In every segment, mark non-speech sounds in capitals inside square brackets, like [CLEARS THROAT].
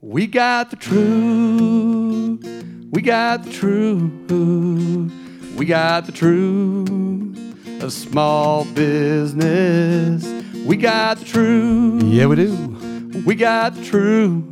We got the truth. We got the truth. We got the truth of small business. We got the truth. Yeah, we do. We got the truth.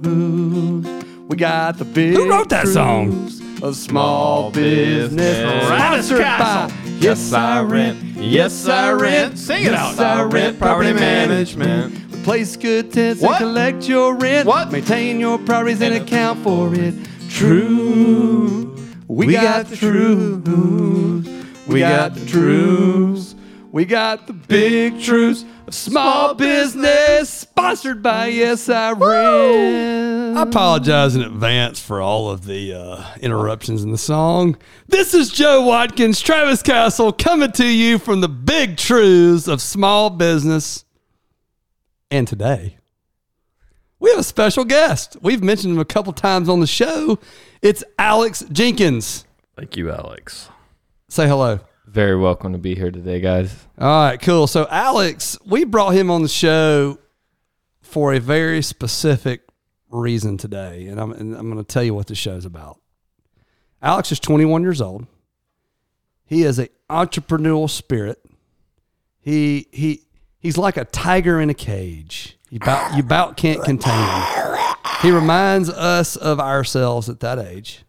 We got the big. Who wrote that song? truths Of small business. business. Travis Sponsored Castle. by Yes, I rent. Yes, I rent. Sing it Yes, out. I rent property management. Replace good tenants and collect your rent. What? Maintain your properties and account for it. True. We, got, the truth. We got the truths. We got the big truths of small business. Sponsored by Yes, I rent. I apologize in advance for all of the uh, interruptions in the song. This is Joe Watkins, Travis Castle, coming to you from the big truths of small business. And today, we have a special guest. We've mentioned him a couple times on the show. It's Alex Jenkins. Thank you, Alex. Say hello. Very welcome to be here today, guys. All right, cool. So, Alex, we brought him on the show for a very specific reason today, and I'm, and I'm going to tell you what the show's about. Alex is 21 years old. He is an entrepreneurial spirit. He he he's like a tiger in a cage. You about you about can't contain him. He reminds us of ourselves at that age.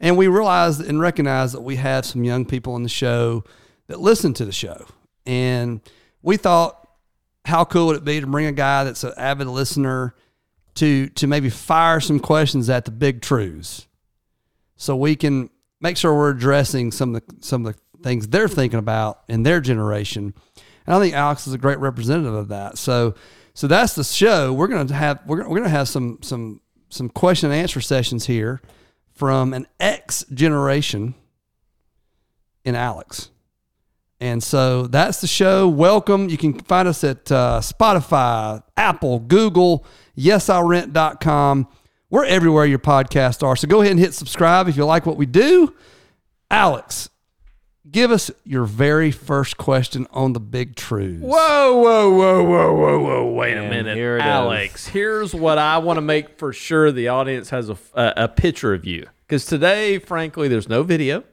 And we realize and recognize that we have some young people in the show that listen to the show. And we thought, how cool would it be to bring a guy that's an avid listener to to maybe fire some questions at the big truths, so we can make sure we're addressing some of the some of the things they're thinking about in their generation. And I think Alex is a great representative of that. So so that's the show. We're gonna have we're we're gonna have some some some question and answer sessions here from an X generation in Alex. And so that's the show. Welcome. You can find us at uh, Spotify, Apple, Google, yesirent.com. We're everywhere your podcasts are. So go ahead and hit subscribe if you like what we do. Alex, give us your very first question on the big truths. Whoa, whoa, whoa, whoa, whoa, whoa! Wait a minute, here it is. Alex. Here's what I want to make for sure the audience has a, a, a picture of you because today, frankly, there's no video.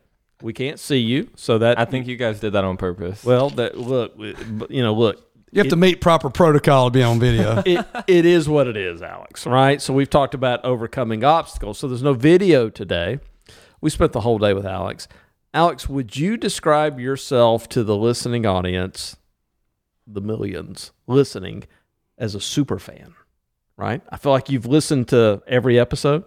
We can't see you, so that I think you guys did that on purpose. well, that look, you know, look, You have to meet proper protocol to be on video. [LAUGHS] it, it is what it is, Alex, right? So we've talked about overcoming obstacles. So there's no video today. We spent the whole day with Alex. Alex, would you describe yourself to the listening audience, the millions listening, as a super fan? Right? I feel like you've listened to every episode.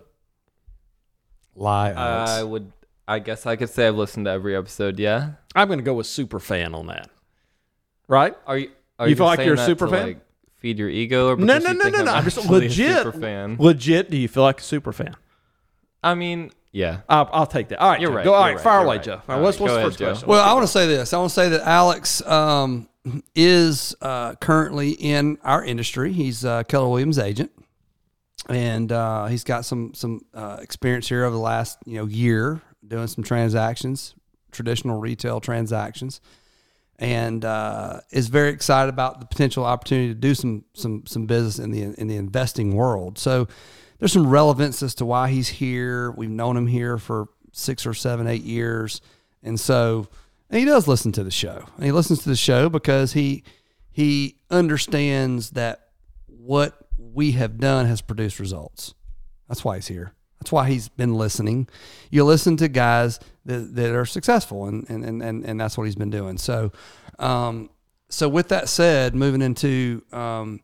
Lie, Alex. I would. I guess I could say I've listened to every episode. Yeah. I'm going to go with super fan on that. Right? Are you? Are You you, feel like you're a super fan? Like, feed your ego, or No, because no, no, no, no. I'm I'm just [LAUGHS] actually a legit. super fan. Legit, do you feel like a super fan? I mean, yeah. I'll, I'll take that. All right, You're Joe. right, Go, all you're right, right, fire away, right. Joe. All right, what's what's go the first Joe. question? Well, I want to say this. I want to say that Alex um, is uh, currently in our industry. He's uh, Keller Williams agent, and uh, he's got some some uh, experience here over the last you know year doing some transactions, traditional retail transactions, and uh, is very excited about the potential opportunity to do some some some business in the in the investing world. So there's some relevance as to why he's here. We've known him here for six or seven, eight years, and so and he does listen to the show. And he listens to the show because he he understands that what we have done has produced results. That's why he's here. That's why he's been listening. You listen to guys that, that are successful, and, and, and, and, and that's what he's been doing. So, um, so with that said, moving into um,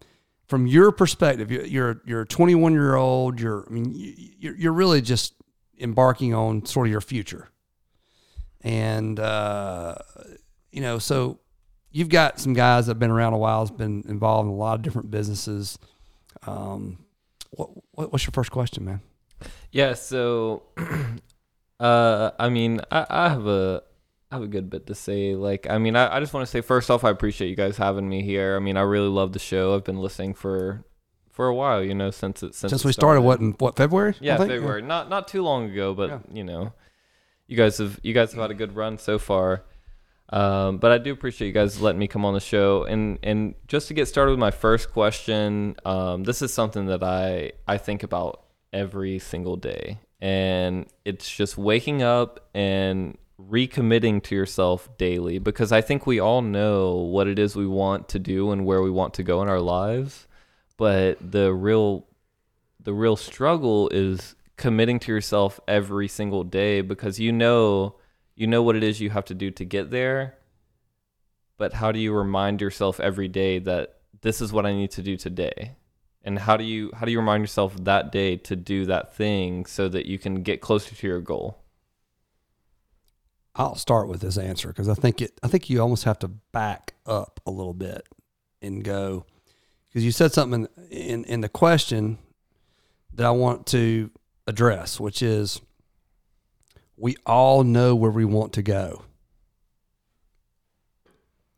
from your perspective, you're you're, a 21 year old. You're I mean you- you're, you're really just embarking on sort of your future, and uh, you know so you've got some guys that have been around a while, has been involved in a lot of different businesses. Um, what, what what's your first question, man? Yeah. So, [CLEARS THROAT] uh, I mean, I, I have a. I have a good bit to say. Like, I mean, I, I just want to say first off, I appreciate you guys having me here. I mean, I really love the show. I've been listening for for a while, you know, since it since, Since it we started, what in what February? Yeah? February. Not not too long ago, but Yeah. you know, you guys have you guys have had a good run so far. Um, but I do appreciate you guys letting me come on the show. And and just to get started with my first question, um, this is something that I I think about every single day. And it's just waking up and recommitting to yourself daily because I think we all know what it is we want to do and where we want to go in our lives. But the real the real struggle is committing to yourself every single day because you know you know what it is you have to do to get there. But how do you remind yourself every day that this is what I need to do today? And how do you how do you remind yourself that day to do that thing so that you can get closer to your goal? I'll start with this answer because I think it. I think you almost have to back up a little bit and go because you said something in, in in the question that I want to address, which is we all know where we want to go,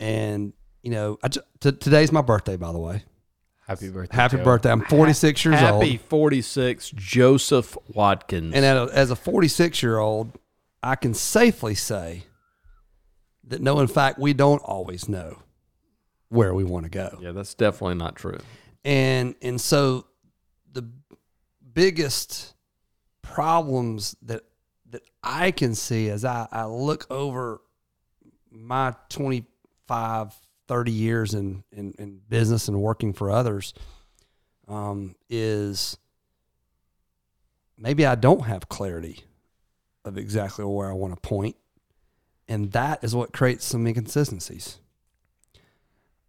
and you know, I just, t- today's my birthday, by the way. Happy birthday. Happy Joe. birthday! I'm 46 years old. Happy 46, Joseph Watkins. And as a 46 year old, I can safely say that no, in fact, we don't always know where we want to go. yeah, that's definitely not true. And and so the biggest problems that that I can see as I, I look over my 25, 30 years in, in, in business and working for others um, is maybe I don't have clarity of exactly where I want to point, And that is what creates some inconsistencies.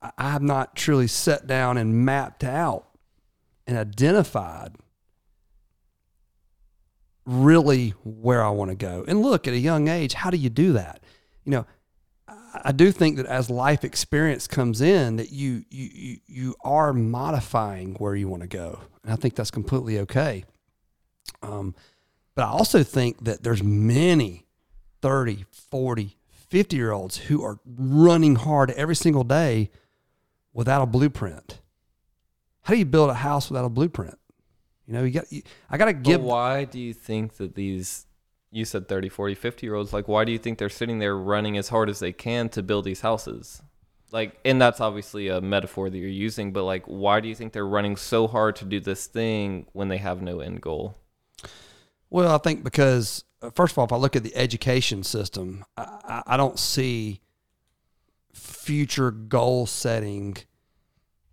I have not truly sat down and mapped out and identified really where I want to go. And look, at a young age, how do you do that? You know, I- do think that as life experience comes in, that you you, you are modifying where you want to go, and I think that's completely okay. Um, but I also think that there's many 30, 40, 50 year olds who are running hard every single day without a blueprint. How do you build a house without a blueprint? You know, you got. You, I got to But give. why do you think that these you said 30 40 50 year olds like why do you think they're sitting there running as hard as they can to build these houses like and that's obviously a metaphor that you're using but like why do you think they're running so hard to do this thing when they have no end goal Well, I think because uh, first of all, if I look at the education system, I, I, don't see future goal setting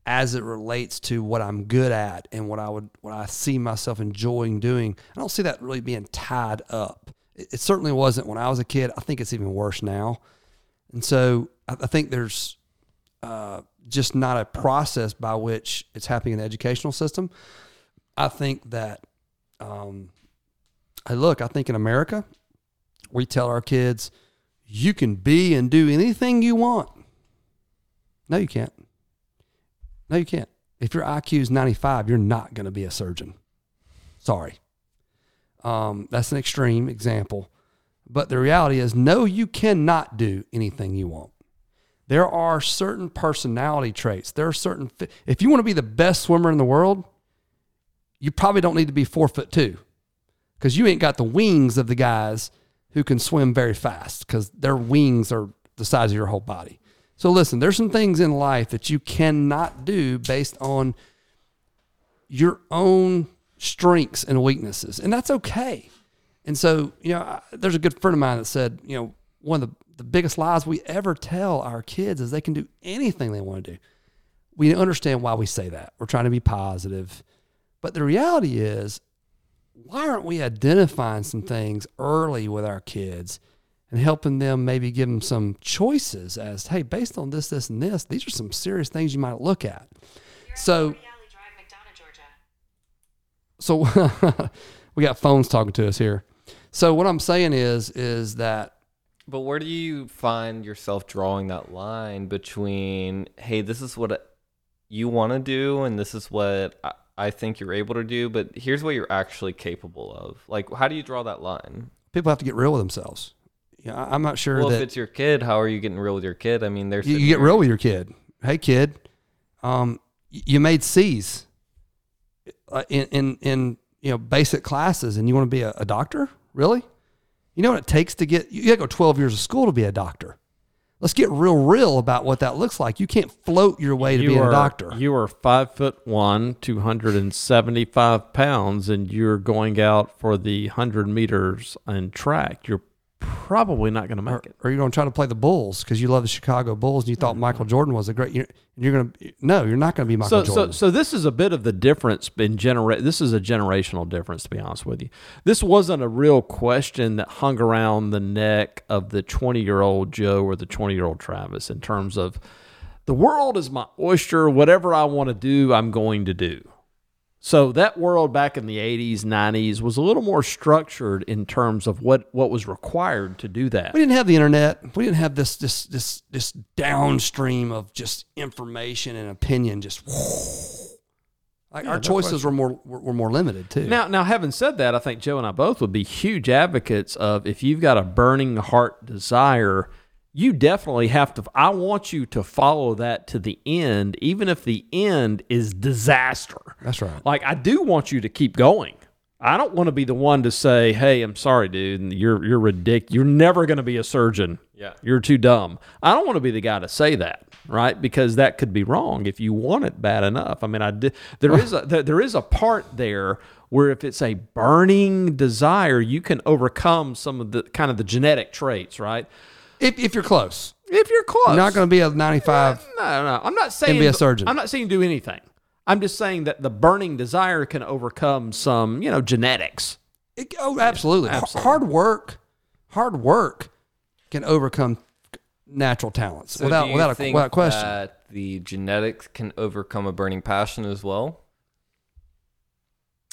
as it relates to what I'm good at and what I would what I see myself enjoying doing. I don't see that really being tied up. It, it certainly wasn't when I was a kid. I think it's even worse now. And so I, I think there's uh, just not a process by which it's happening in the educational system. I think that um, Hey, look, I think in America, we tell our kids, you can be and do anything you want. No, you can't. No, you can't. If your IQ is 95, you're not going to be a surgeon. Sorry. Um, that's an extreme example. But the reality is, no, you cannot do anything you want. There are certain personality traits. There are certain, if you want to be the best swimmer in the world, you probably don't need to be four foot two because you ain't got the wings of the guys who can swim very fast because their wings are the size of your whole body. So listen, there's some things in life that you cannot do based on your own strengths and weaknesses, and that's okay. And so, you know, I- there's a good friend of mine that said, you know, one of the, the biggest lies we ever tell our kids is they can do anything they want to do. We understand why we say that. We're trying to be positive. But the reality is, why aren't we identifying some things early with our kids and helping them maybe give them some choices as hey based on this this and this these are some serious things you might look at. So so [LAUGHS] we got phones talking to us here. So what i'm saying is is that but where do you find yourself drawing that line between hey this is what you want to do and this is what I, I think you're able to do but here's what you're actually capable of like how do you draw that line people have to get real with themselves you know, I- i'm not sure well if it's your kid how are you getting real with your kid i mean there's you, you get real with your kid. Hey, kid, um, you made C's uh, in, in in you know basic classes, and you want to be a, a doctor? Really? You know what it takes to get? You got to go twelve years of school to be a doctor. Let's get real, real about what that looks like. You can't float your way to you being are, a doctor. You are five foot one, two hundred and seventy five pounds, and you're going out for the hundred meters and track. You're probably not going to or, make it. or you're going to try to play the Bulls because you love the Chicago Bulls and you thought mm. Michael Jordan was a great. You're, you're going to no, you're not going to be Michael So, so, Jordan. so this is a bit of the difference in genera- This is a generational difference, to be honest with you. This wasn't a real question that hung around the neck of the 20 year old Joe or the 20 year old Travis in terms of the world is my oyster. Whatever I want to do, I'm going to do. So that world back in the 80s, 90s was a little more structured in terms of what, what was required to do that. we didn't have the internet. We didn't have this this this this downstream of just information and opinion. Just [LAUGHS] like our choices were more were, were more limited too. Now, now, having said that, I think Joe and I both would be huge advocates of if you've got a burning heart desire, you definitely have to. I want you to follow that to the end, even if the end is disaster. That's right. Like I do want you to keep going. I don't want to be the one to say, "Hey, I'm sorry, dude. You're you're ridiculous. You're never going to be a surgeon. Yeah. You're too dumb." I don't want to be the guy to say that, right? Because that could be wrong if you want it bad enough. I mean, I did, there is a there, there is a part there where if it's a burning desire, you can overcome some of the kind of the genetic traits, right? If if you're close, If you're close, you're not going to be a 95. no, no. no. I'm not saying be a surgeon. I'm not saying do anything. I'm just saying that the burning desire can overcome some, you know, genetics. It, oh, absolutely. H- absolutely. Hard work, hard work can overcome natural talents So without do you without a, without question. that the genetics can overcome a burning passion as well?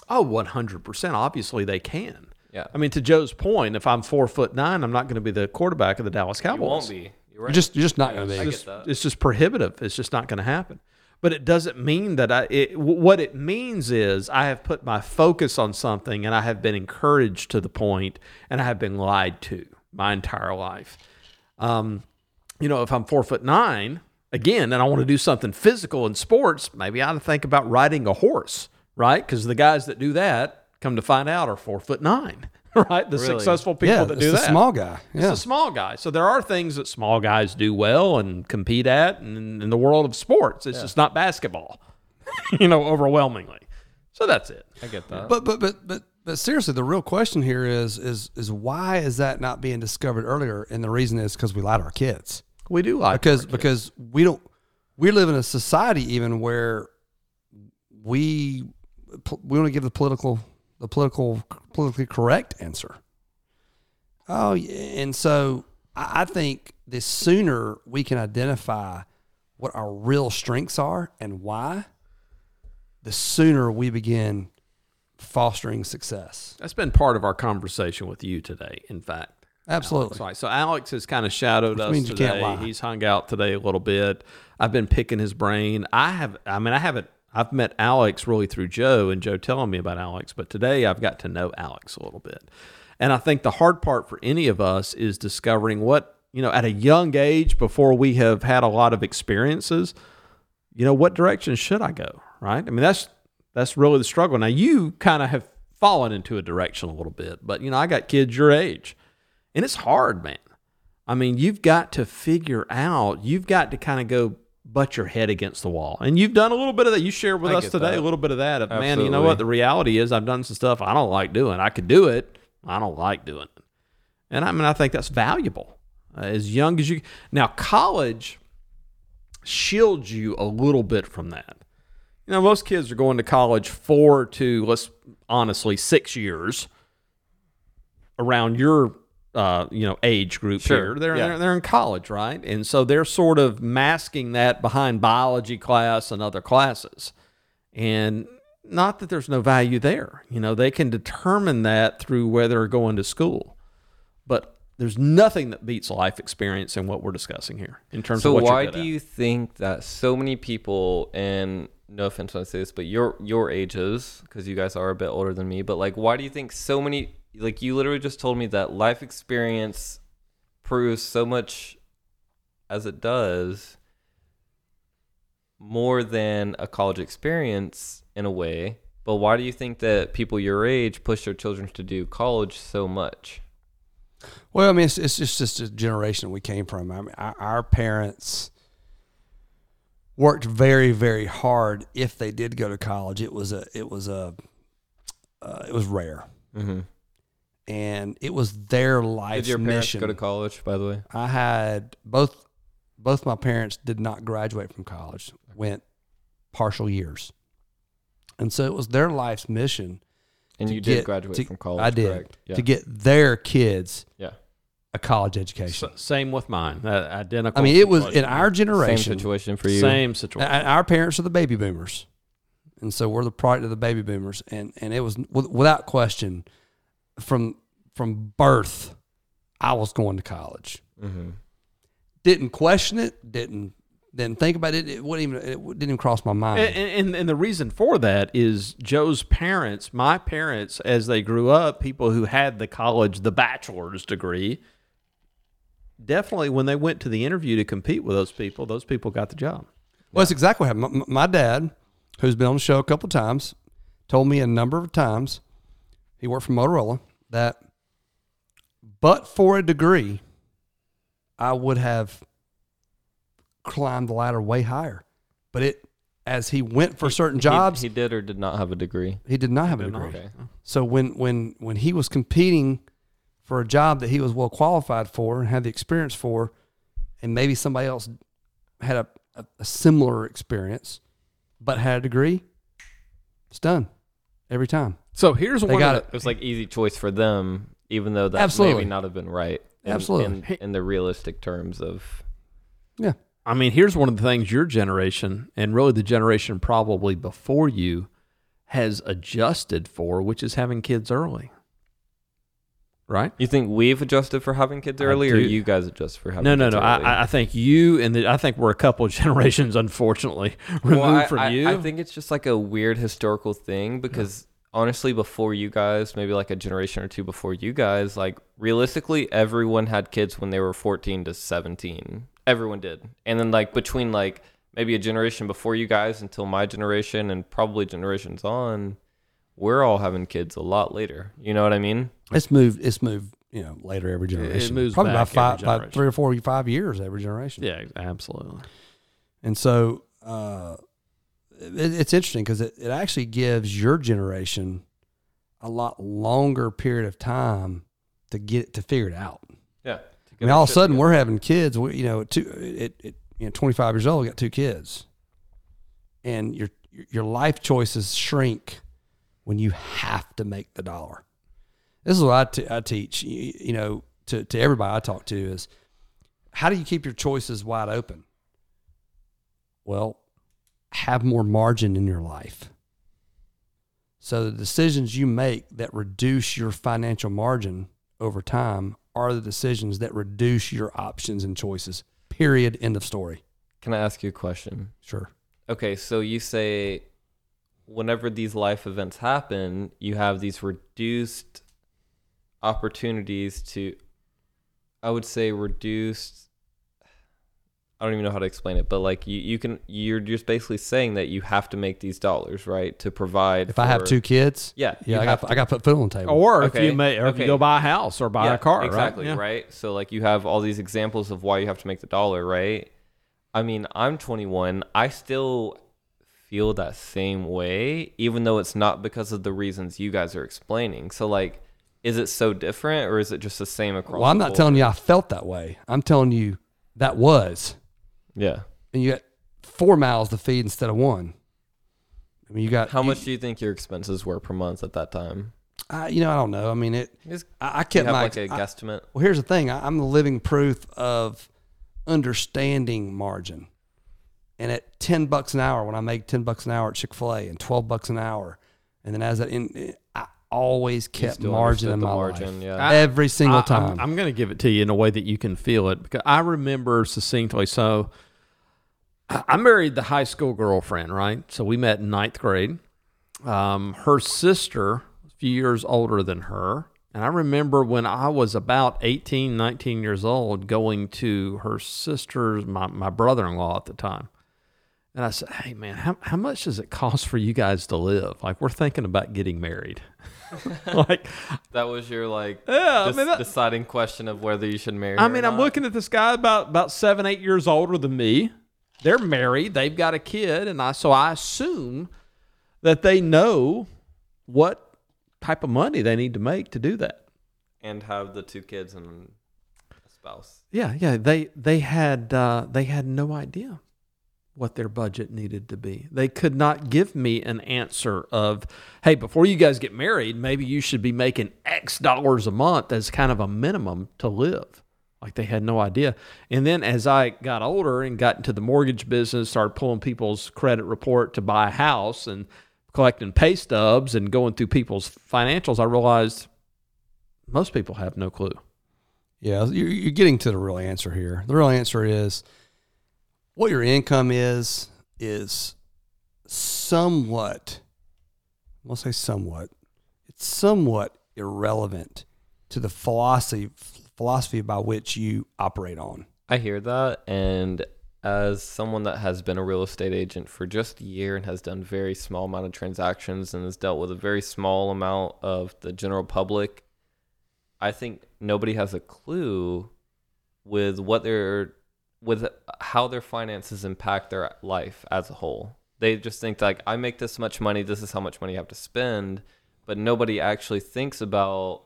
Oh, 100%. Obviously, they can. Yeah. I mean, to Joe's point, if I'm four foot nine, I'm not going to be the quarterback of the Dallas You Cowboys. won't be. You're You're right. just you're just not going to be. It's, that. it's just prohibitive. It's just not going to happen. But it doesn't mean that I. It, what it means is I have put my focus on something, and I have been encouraged to the point, and I have been lied to my entire life. Um, you know, if I'm four foot nine again, and I want to do something physical in sports, maybe I ought to think about riding a horse, right? Because the guys that do that, come to find out, are four foot nine, [LAUGHS] right? The Really? successful people yeah, that it's do the that. small guy. It's a small guy. So there are things that small guys do well and compete at and in the world of sports. It's just not basketball, [LAUGHS] you know, overwhelmingly. So that's it. I get that. but but but but but seriously, the real question here is is is why is that not being discovered earlier? And the reason is because we lie to our kids. We do like because because we don't we live in a society even where we we want to give the political the political politically correct answer. Oh, yeah. and so I think the sooner we can identify what our real strengths are and why, the sooner we begin fostering success. That's been part of our conversation with you today. In fact, Absolutely. Alex, right. So Alex has kind of shadowed Which us means you can't today. He's hung out today a little bit. I've been picking his brain. I have. I mean, I haven't. I've met Alex really through Joe and Joe telling me about Alex, but today I've got to know Alex a little bit. And I think the hard part for any of us is discovering what you know at a young age before we have had a lot of experiences. You know, what direction should I go? Right. I mean, that's that's really the struggle. Now you kind of have fallen into a direction a little bit, but you know, I got kids your age. And it's hard, man. I mean, you've got to figure out, you've got to kind of go butt your head against the wall. And you've done a little bit of that. You shared with I us today that. a little bit of that. Of, man, you know what? The reality is I've done some stuff I don't like doing. I could do it. I don't like doing it. And I mean, I think that's valuable. Uh, as young as you now, college shields you a little bit from that. You know, most kids are going to college four to let's honestly six years around your uh, you know age group Sure, here. They're, yeah. they're they're in college, right? And so they're sort of masking that behind biology class and other classes. And not that there's no value there. You know, they can determine that through where they're going to school. But there's nothing that beats life experience in what we're discussing here in terms so of what why do at. you think that so many people and no offense when I say this, but your your ages, because you guys are a bit older than me, but like why do you think so many like you literally just told me that life experience proves so much as it does more than a college experience in a way. But why do you think that people your age push their children to do college so much? Well, I mean, it's, it's just just a generation we came from. I mean, our, our parents worked very, very hard. If they did go to college, it was a it was a uh, it was rare, Mm-hmm. And it was their life's Did your parents mission. go to college, by the way? I had both both my parents did not graduate from college, went partial years. And so it was their life's mission And you did get- graduate to- from college. I did Correct? Yeah. to get their kids yeah. a college education. S- same with mine. Uh, identical. I mean, it was in our generation. Same generation. situation for you. Same situation. and Our parents are the baby boomers, and so we're the product of the baby boomers, and and it was with- without question, from from birth, I was going to college. Mm-hmm. Didn't question it. Didn't didn't think about it. It wouldn't even it didn't even cross my mind. And, and, and the reason for that is Joe's parents, my parents, as they grew up, people who had the college, the bachelor's degree, definitely when they went to the interview to compete with those people, those people got the job. Well, that's exactly what happened. My, my dad, who's been on the show a couple of times, told me a number of times, he worked for Motorola, that but for a degree, I would have climbed the ladder way higher. But it, as he went for certain jobs, He, he, he did or did not have a degree. He did not have a Did not. degree. Okay. So when when when he was competing for a job that he was well qualified for and had the experience for, and maybe somebody else had a, a, a similar experience but had a degree, it's done every time. So here's They one got of it. It was like easy choice for them, even though that Absolutely. maybe not have been right. In, Absolutely. In, in the realistic terms of Yeah. I mean, here's one of the things your generation and really the generation probably before you has adjusted for, which is having kids early. Right? you think we've adjusted for having kids early, or you guys adjust for having No, no, kids no. early? I, I think you and the, I think we're a couple of [LAUGHS] generations, unfortunately, removed Well, I, from I- you. I think it's just like a weird historical thing because honestly, before you guys, maybe like a generation or two before you guys, like realistically, everyone had kids when they were 14 to 17. Everyone did. And then like between like maybe a generation before you guys until my generation and probably generations on, we're all having kids a lot later. You know what I mean? It's moved. It's moved. You know, later every generation. It moves probably back about five, about generation. three or four, five years every generation. yeah, absolutely. And so uh, it, it's interesting because it, it actually gives your generation a lot longer period of time to get to figure it out. Yeah. I mean, all of a sudden we're having kids. We, you know, two, it, it, you know, 25 years old, we got two kids, and your your life choices shrink when you have to make the dollar. This is what I, t- I teach. You, you know, to to everybody I talk to is how do you keep your choices wide open? Well, have more margin in your life. So the decisions you make that reduce your financial margin over time are the decisions that reduce your options and choices. Period. End of story. Can I ask you a question? Sure. Okay, so you say whenever these life events happen, you have these reduced opportunities to, I would say, reduced. I don't even know how to explain it, but like you, you can, you're just basically saying that you have to make these dollars, right, to provide. If I have two kids, yeah, yeah, I got to. I got to put food on the table. Or if you may, or if you go buy a house or buy Yeah, a car, right? exactly, Yeah. right? So like you have all these examples of why you have to make the dollar, right? I mean, I'm 21. I still feel that same way, even though it's not because of the reasons you guys are explaining. So like, is it so different, or is it just the same across? well, I'm not board? telling you I felt that way. I'm telling you that was, Yeah. and you got four mouths to feed instead of one. I mean, you got How you- much do you think your expenses were per month at that time? I, you know, I don't know. I mean, it. Is- I, I Do you kept have my. like a I- guesstimate? well, here's the thing. I, I'm the living proof of understanding margin. And at ten bucks an hour, when I make ten bucks an hour at Chick Fil A, and twelve bucks an hour, and then as that, in, eh, I always kept still margin understood in my margin, life. yeah. I- Every single I- time. I'm, I'm going to give it to you in a way that you can feel it because I remember succinctly. So I married the high school girlfriend, right? So we met in ninth grade. Um, her sister, a few years older than her. And I remember when I was about 18, 19 years old, going to her sister's, my, my brother in law at the time. And I said, "Hey, man, how how much does it cost for you guys to live? Like, we're thinking about getting married. [LAUGHS] like, That was your like Yeah, I mean, that- deciding question of whether you should marry. I mean, I'm looking at this guy about about seven, eight years older than me. They're married. They've got a kid, and I so I assume that they know what type of money they need to make to do that. and have the two kids and a spouse. Yeah, yeah. They they had uh, they had no idea what their budget needed to be. They could not give me an answer of, hey, before you guys get married, maybe you should be making X dollars a month as kind of a minimum to live. Like they had no idea. And then as I got older and got into the mortgage business, started pulling people's credit report to buy a house and collecting pay stubs and going through people's financials, I realized most people have no clue. Yeah, you're, getting to the real answer here. The real answer is what your income is is somewhat. I'll say somewhat. It's somewhat irrelevant to the philosophy philosophy by which you operate on. I hear that, and as someone that has been a real estate agent for just a year and has done very small amount of transactions and has dealt with a very small amount of the general public, I think nobody has a clue with what their with how their finances impact their life as a whole. They just think like I make this much money, this is how much money I have to spend, but nobody actually thinks about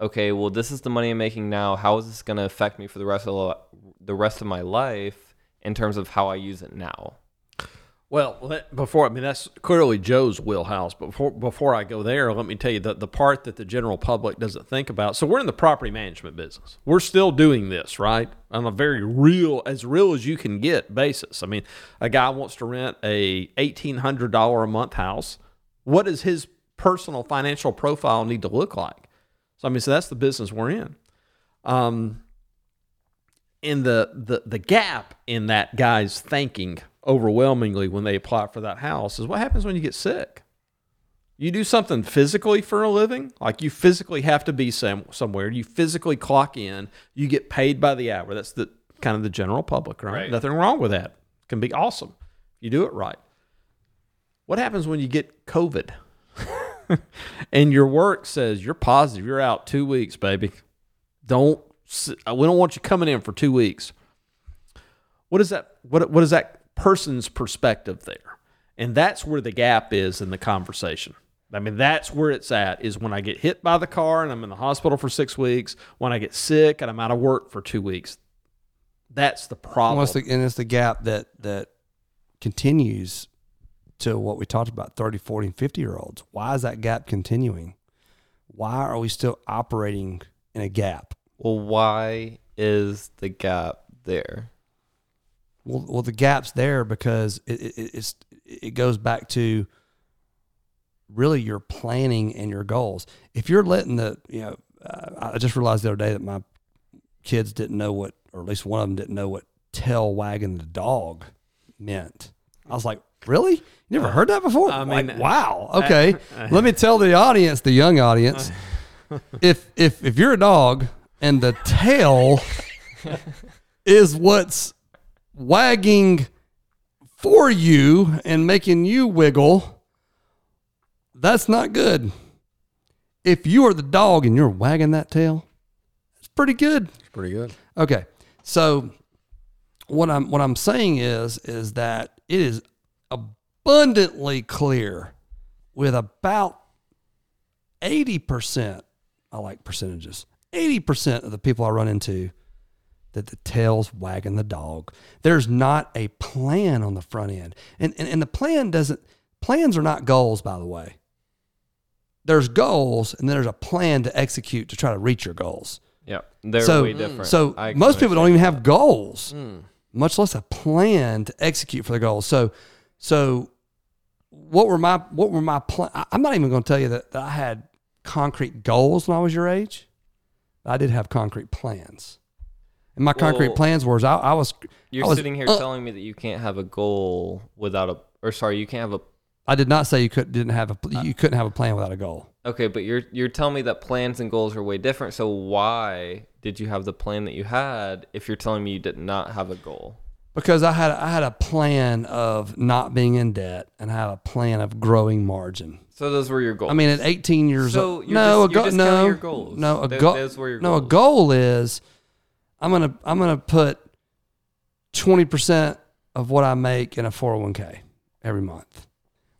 okay, well this is the money I'm making now, how is this going to affect me for the rest of the rest of my life in terms of how I use it now? Well, before I mean that's clearly Joe's wheelhouse. But before before I go there, let me tell you the the part that the general public doesn't think about. So we're in the property management business. We're still doing this, right? On a very real, as real as you can get basis. I mean, a guy wants to rent a eighteen hundred dollar a month house. What does his personal financial profile need to look like? So I mean, so that's the business we're in. Um, in the, the the gap in that guy's thinking overwhelmingly when they apply for that house is what happens when you get sick. You do something physically for a living, like you physically have to be some, somewhere. You physically clock in. You get paid by the hour. That's the kind of the general public, right? Right. Nothing wrong with that. Can be awesome. You do it right. What happens when you get COVID? [LAUGHS] and your work says you're positive, you're out two weeks, baby. Don't uh, we don't want you coming in for two weeks. What is that? What what is that person's perspective there? And that's where the gap is in the conversation. I mean, that's where it's at. Is when I get hit by the car and I'm in the hospital for six weeks. When I get sick and I'm out of work for two weeks. That's the problem. Well, it's the, and it's the gap that that continues to what we talked about 30, 40, and 50 year olds. Why is that gap continuing? Why are we still operating in a gap? Well, why is the gap there? Well, well, the gap's there because it, it, it's it goes back to really your planning and your goals. If you're letting the you know, uh, I just realized the other day that my kids didn't know what, or at least one of them didn't know what tail wagging the dog meant. I was like, really? You never uh, heard that before? I Like, mean, uh, wow. [LAUGHS] Okay, let me tell the audience, the young audience, [LAUGHS] if if if you're a dog and the tail is what's wagging for you and making you wiggle, that's not good. If you are the dog and you're wagging that tail, it's pretty good. It's pretty good. Okay. So what I'm what I'm saying is is that it is abundantly clear with about 80%, I like percentages. 80% of the people I run into that the tail's wagging the dog. There's not a plan on the front end. And, and, and the plan doesn't, plans are not goals, by the way. There's goals, and then there's a plan to execute to try to reach your goals. Yeah, they're So- way different. So most people don't even have goals, hmm. much less a plan to execute for their goals. So, so what were my what were my plan? I'm not even going to tell you that, that I had concrete goals when I was your age. I did have concrete plans, and my concrete plans were I, I was You're I was, sitting here uh, telling me that you can't have a goal without a, or sorry, you can't have a. I did not say you could didn't have a you couldn't have a plan without a goal. Okay, but you're you're telling me that plans and goals are way different. So why did you have the plan that you had if you're telling me you did not have a goal? Because I had I had a plan of not being in debt and I had a plan of growing margin. So those were your goals. I mean, at 18 years So old, you're no, just- a go- no, your goals. no, a Th- goal. those were your no, a goal is I'm gonna I'm gonna put 20 percent of what I make in a 401k every month,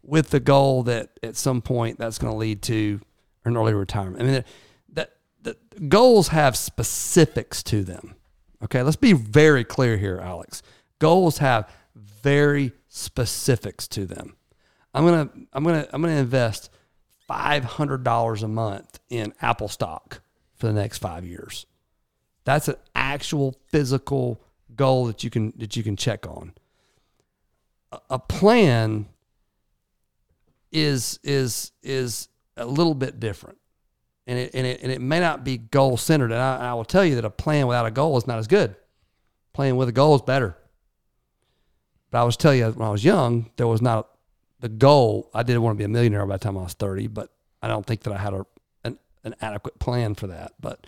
with the goal that at some point that's going to lead to an early retirement. I mean, that the goals have specifics to them. Okay, let's be very clear here, Alex. Goals have very specifics to them. I'm gonna I'm gonna I'm gonna invest five hundred dollars a month in Apple stock for the next five years. That's an actual physical goal that you can that you can check on. A, a plan is is is a little bit different, and it and it, and it may not be goal centered. And I, I will tell you that a plan without a goal is not as good. Playing with a goal is better. But I was telling you when I was young, there was not the goal. I did want to be a millionaire by the time I was thirty, but I don't think that I had a an, an adequate plan for that. But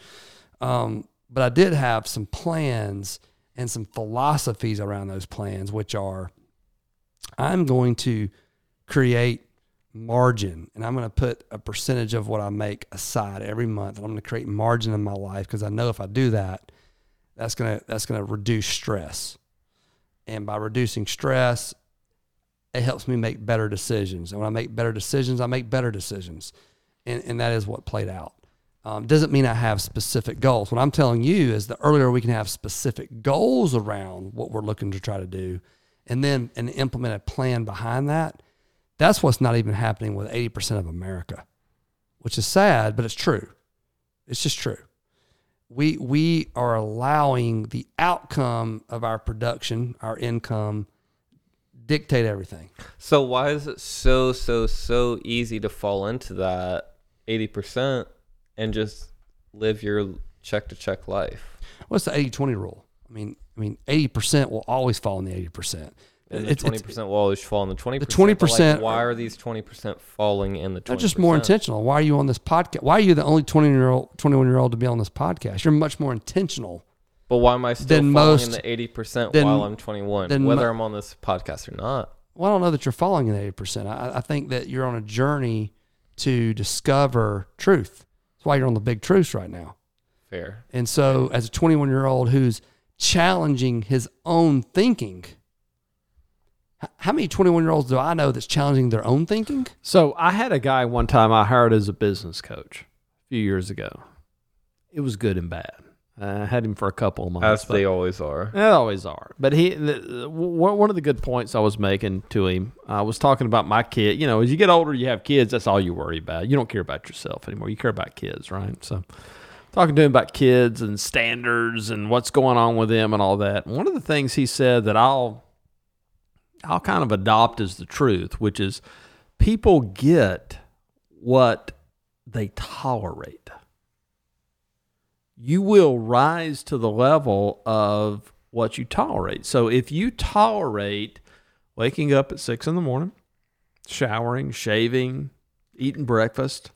um, but I did have some plans and some philosophies around those plans, which are I'm going to create margin and I'm going to put a percentage of what I make aside every month. And I'm going to create margin in my life because I know if I do that, that's going to that's going to reduce stress. And by reducing stress, it helps me make better decisions. And when I make better decisions, I make better decisions. And, and that is what played out. Um, doesn't mean I have specific goals. What I'm telling you is the earlier we can have specific goals around what we're looking to try to do, and then and implement a plan behind that, that's what's not even happening with 80% of America, which is sad, but it's true. It's just true. We we are allowing the outcome of our production, our income, dictate everything. So why is it so so so easy to fall into that eighty percent and just live your check to check life? What's the 80-20 rule? I mean, I mean, 80% will always fall in the 80%. And the It's- twenty percent will always fall in the twenty. The 20% Why are these twenty percent falling in the They're just more intentional. Why are you on this podcast? Why are you the only 20 year old, 21 year old to be on this podcast? You're much more intentional. But why am I still falling most- in the eighty percent while I'm twenty one? Whether I'm on this podcast or not. Well, I don't know that you're falling in 80%. I, I think that you're on a journey to discover truth. That's why you're on the big truths right now. Fair. And so, as a 21 year old who's challenging his own thinking, how many 21 year olds do I know that's challenging their own thinking? So I had a guy one time I hired as a business coach a few years ago. It was good and bad. I had him for a couple of months. As but- they always are. They always are. But he, the, the- one one of the good points I was making to him, I was talking about my kid. You know, as you get older, you have kids. That's all you worry about. You don't care about yourself anymore. You care about kids, right? So, talking to him about kids and standards and what's going on with them and all that. And one of the things he said that I'll, I'll kind of adopt as the truth, which is, people get what they tolerate you will rise to the level of what you tolerate. So if you tolerate waking up at six in the morning, showering, shaving, eating breakfast,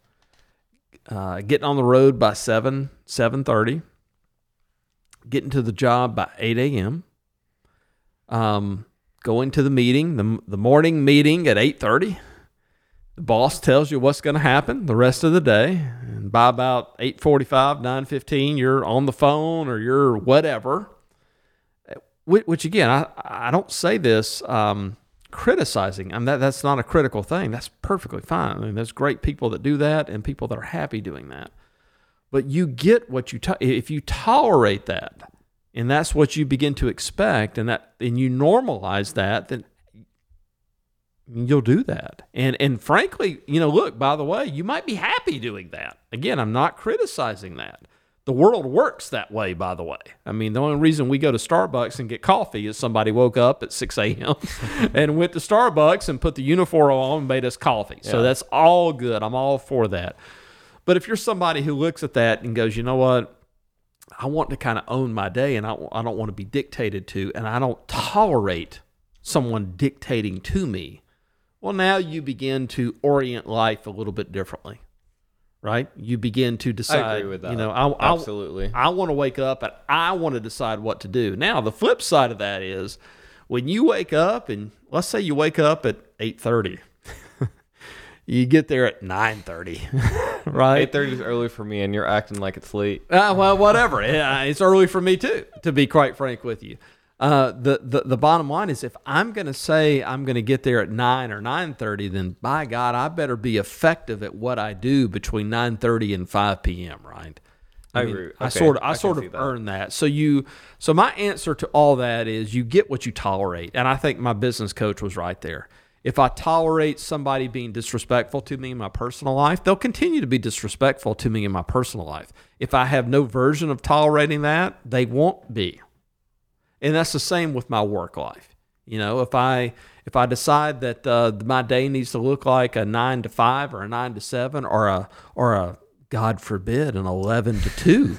uh, getting on the road by seven, seven thirty, getting to the job by eight a.m., um, going to the meeting, the the morning meeting at eight thirty. The boss tells you what's going to happen the rest of the day, and by about 8:45, 9:15, you're on the phone or you're whatever. Which, which again, I, I don't say this um, criticizing. I mean, that, that's not a critical thing. That's perfectly fine. I mean, there's great people that do that and people that are happy doing that. But you get what you to- if you tolerate that, and that's what you begin to expect, and that and you normalize that, then you'll do that. And and frankly, you know, look, by the way, you might be happy doing that. Again, I'm not criticizing that. The world works that way, by the way. I mean, the only reason we go to Starbucks and get coffee is somebody woke up at 6 a.m. [LAUGHS] and went to Starbucks and put the uniform on and made us coffee. So that's all good. I'm all for that. But if you're somebody who looks at that and goes, you know what? I want to kind of own my day and I, I don't want to be dictated to, and I don't tolerate someone dictating to me. Well, now you begin to orient life a little bit differently, right? You begin to decide. I agree with that. You know, I, I, Absolutely. I want to wake up and I want to decide what to do. Now, the flip side of that is when you wake up and let's say you wake up at eight thirty, [LAUGHS] you get there at nine thirty, [LAUGHS] [LAUGHS] right? Eight thirty is early for me, and you're acting like it's late. Uh, well, whatever. Yeah, it's early for me too, to be quite frank with you. Uh, the, the the bottom line is, if I'm going to say I'm going to get there at nine or nine thirty, then by God, I better be effective at what I do between nine thirty and five p.m. Right? I agree. I sort of I, I sort of that. earn that. So you so my answer to all that is you get what you tolerate, and I think my business coach was right there. If I tolerate somebody being disrespectful to me in my personal life, they'll continue to be disrespectful to me in my personal life. If I have no version of tolerating that, they won't be. And that's the same with my work life. You know, if I if I decide that uh, my day needs to look like a nine to five or a nine to seven or a or a God forbid an eleven to two,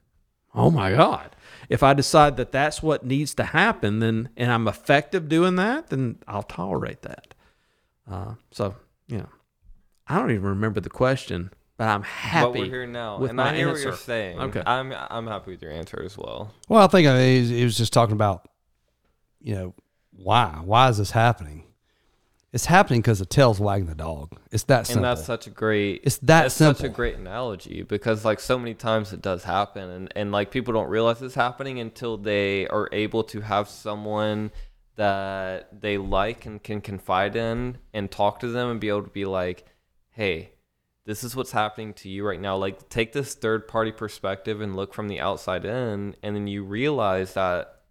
[LAUGHS] oh my God! If I decide that that's what needs to happen, then and I'm effective doing that, then I'll tolerate that. Uh, so you know, I don't even remember the question, but I'm happy. but we're here now, with and my I hear what you're saying. Okay. I'm I'm happy with your answer as well. Well, I think I mean, he was- he was just talking about, you know, why? Why is this happening? It's happening because the tail's wagging the dog. It's that simple. And that's such a great It's that that's such a great analogy because like so many times it does happen and, and like people don't realize it's happening until they are able to have someone that they like and can confide in and talk to them and be able to be like, Hey, this is what's happening to you right now. Like take this third party perspective and look from the outside in and then you realize that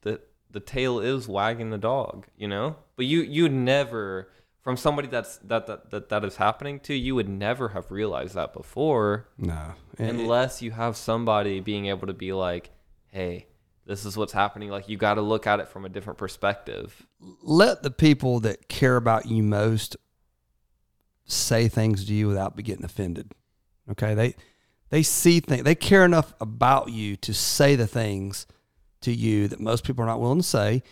the the tail is wagging the dog, you know? But you you never from somebody that's that that that, that is happening to, you would never have realized that before no. And- unless you have somebody being able to be like, "Hey, this is what's happening." Like you got to look at it from a different perspective. let the people that care about you most say things to you without be getting offended. Okay, they they see things. They care enough about you to say the things to you that most people are not willing to say.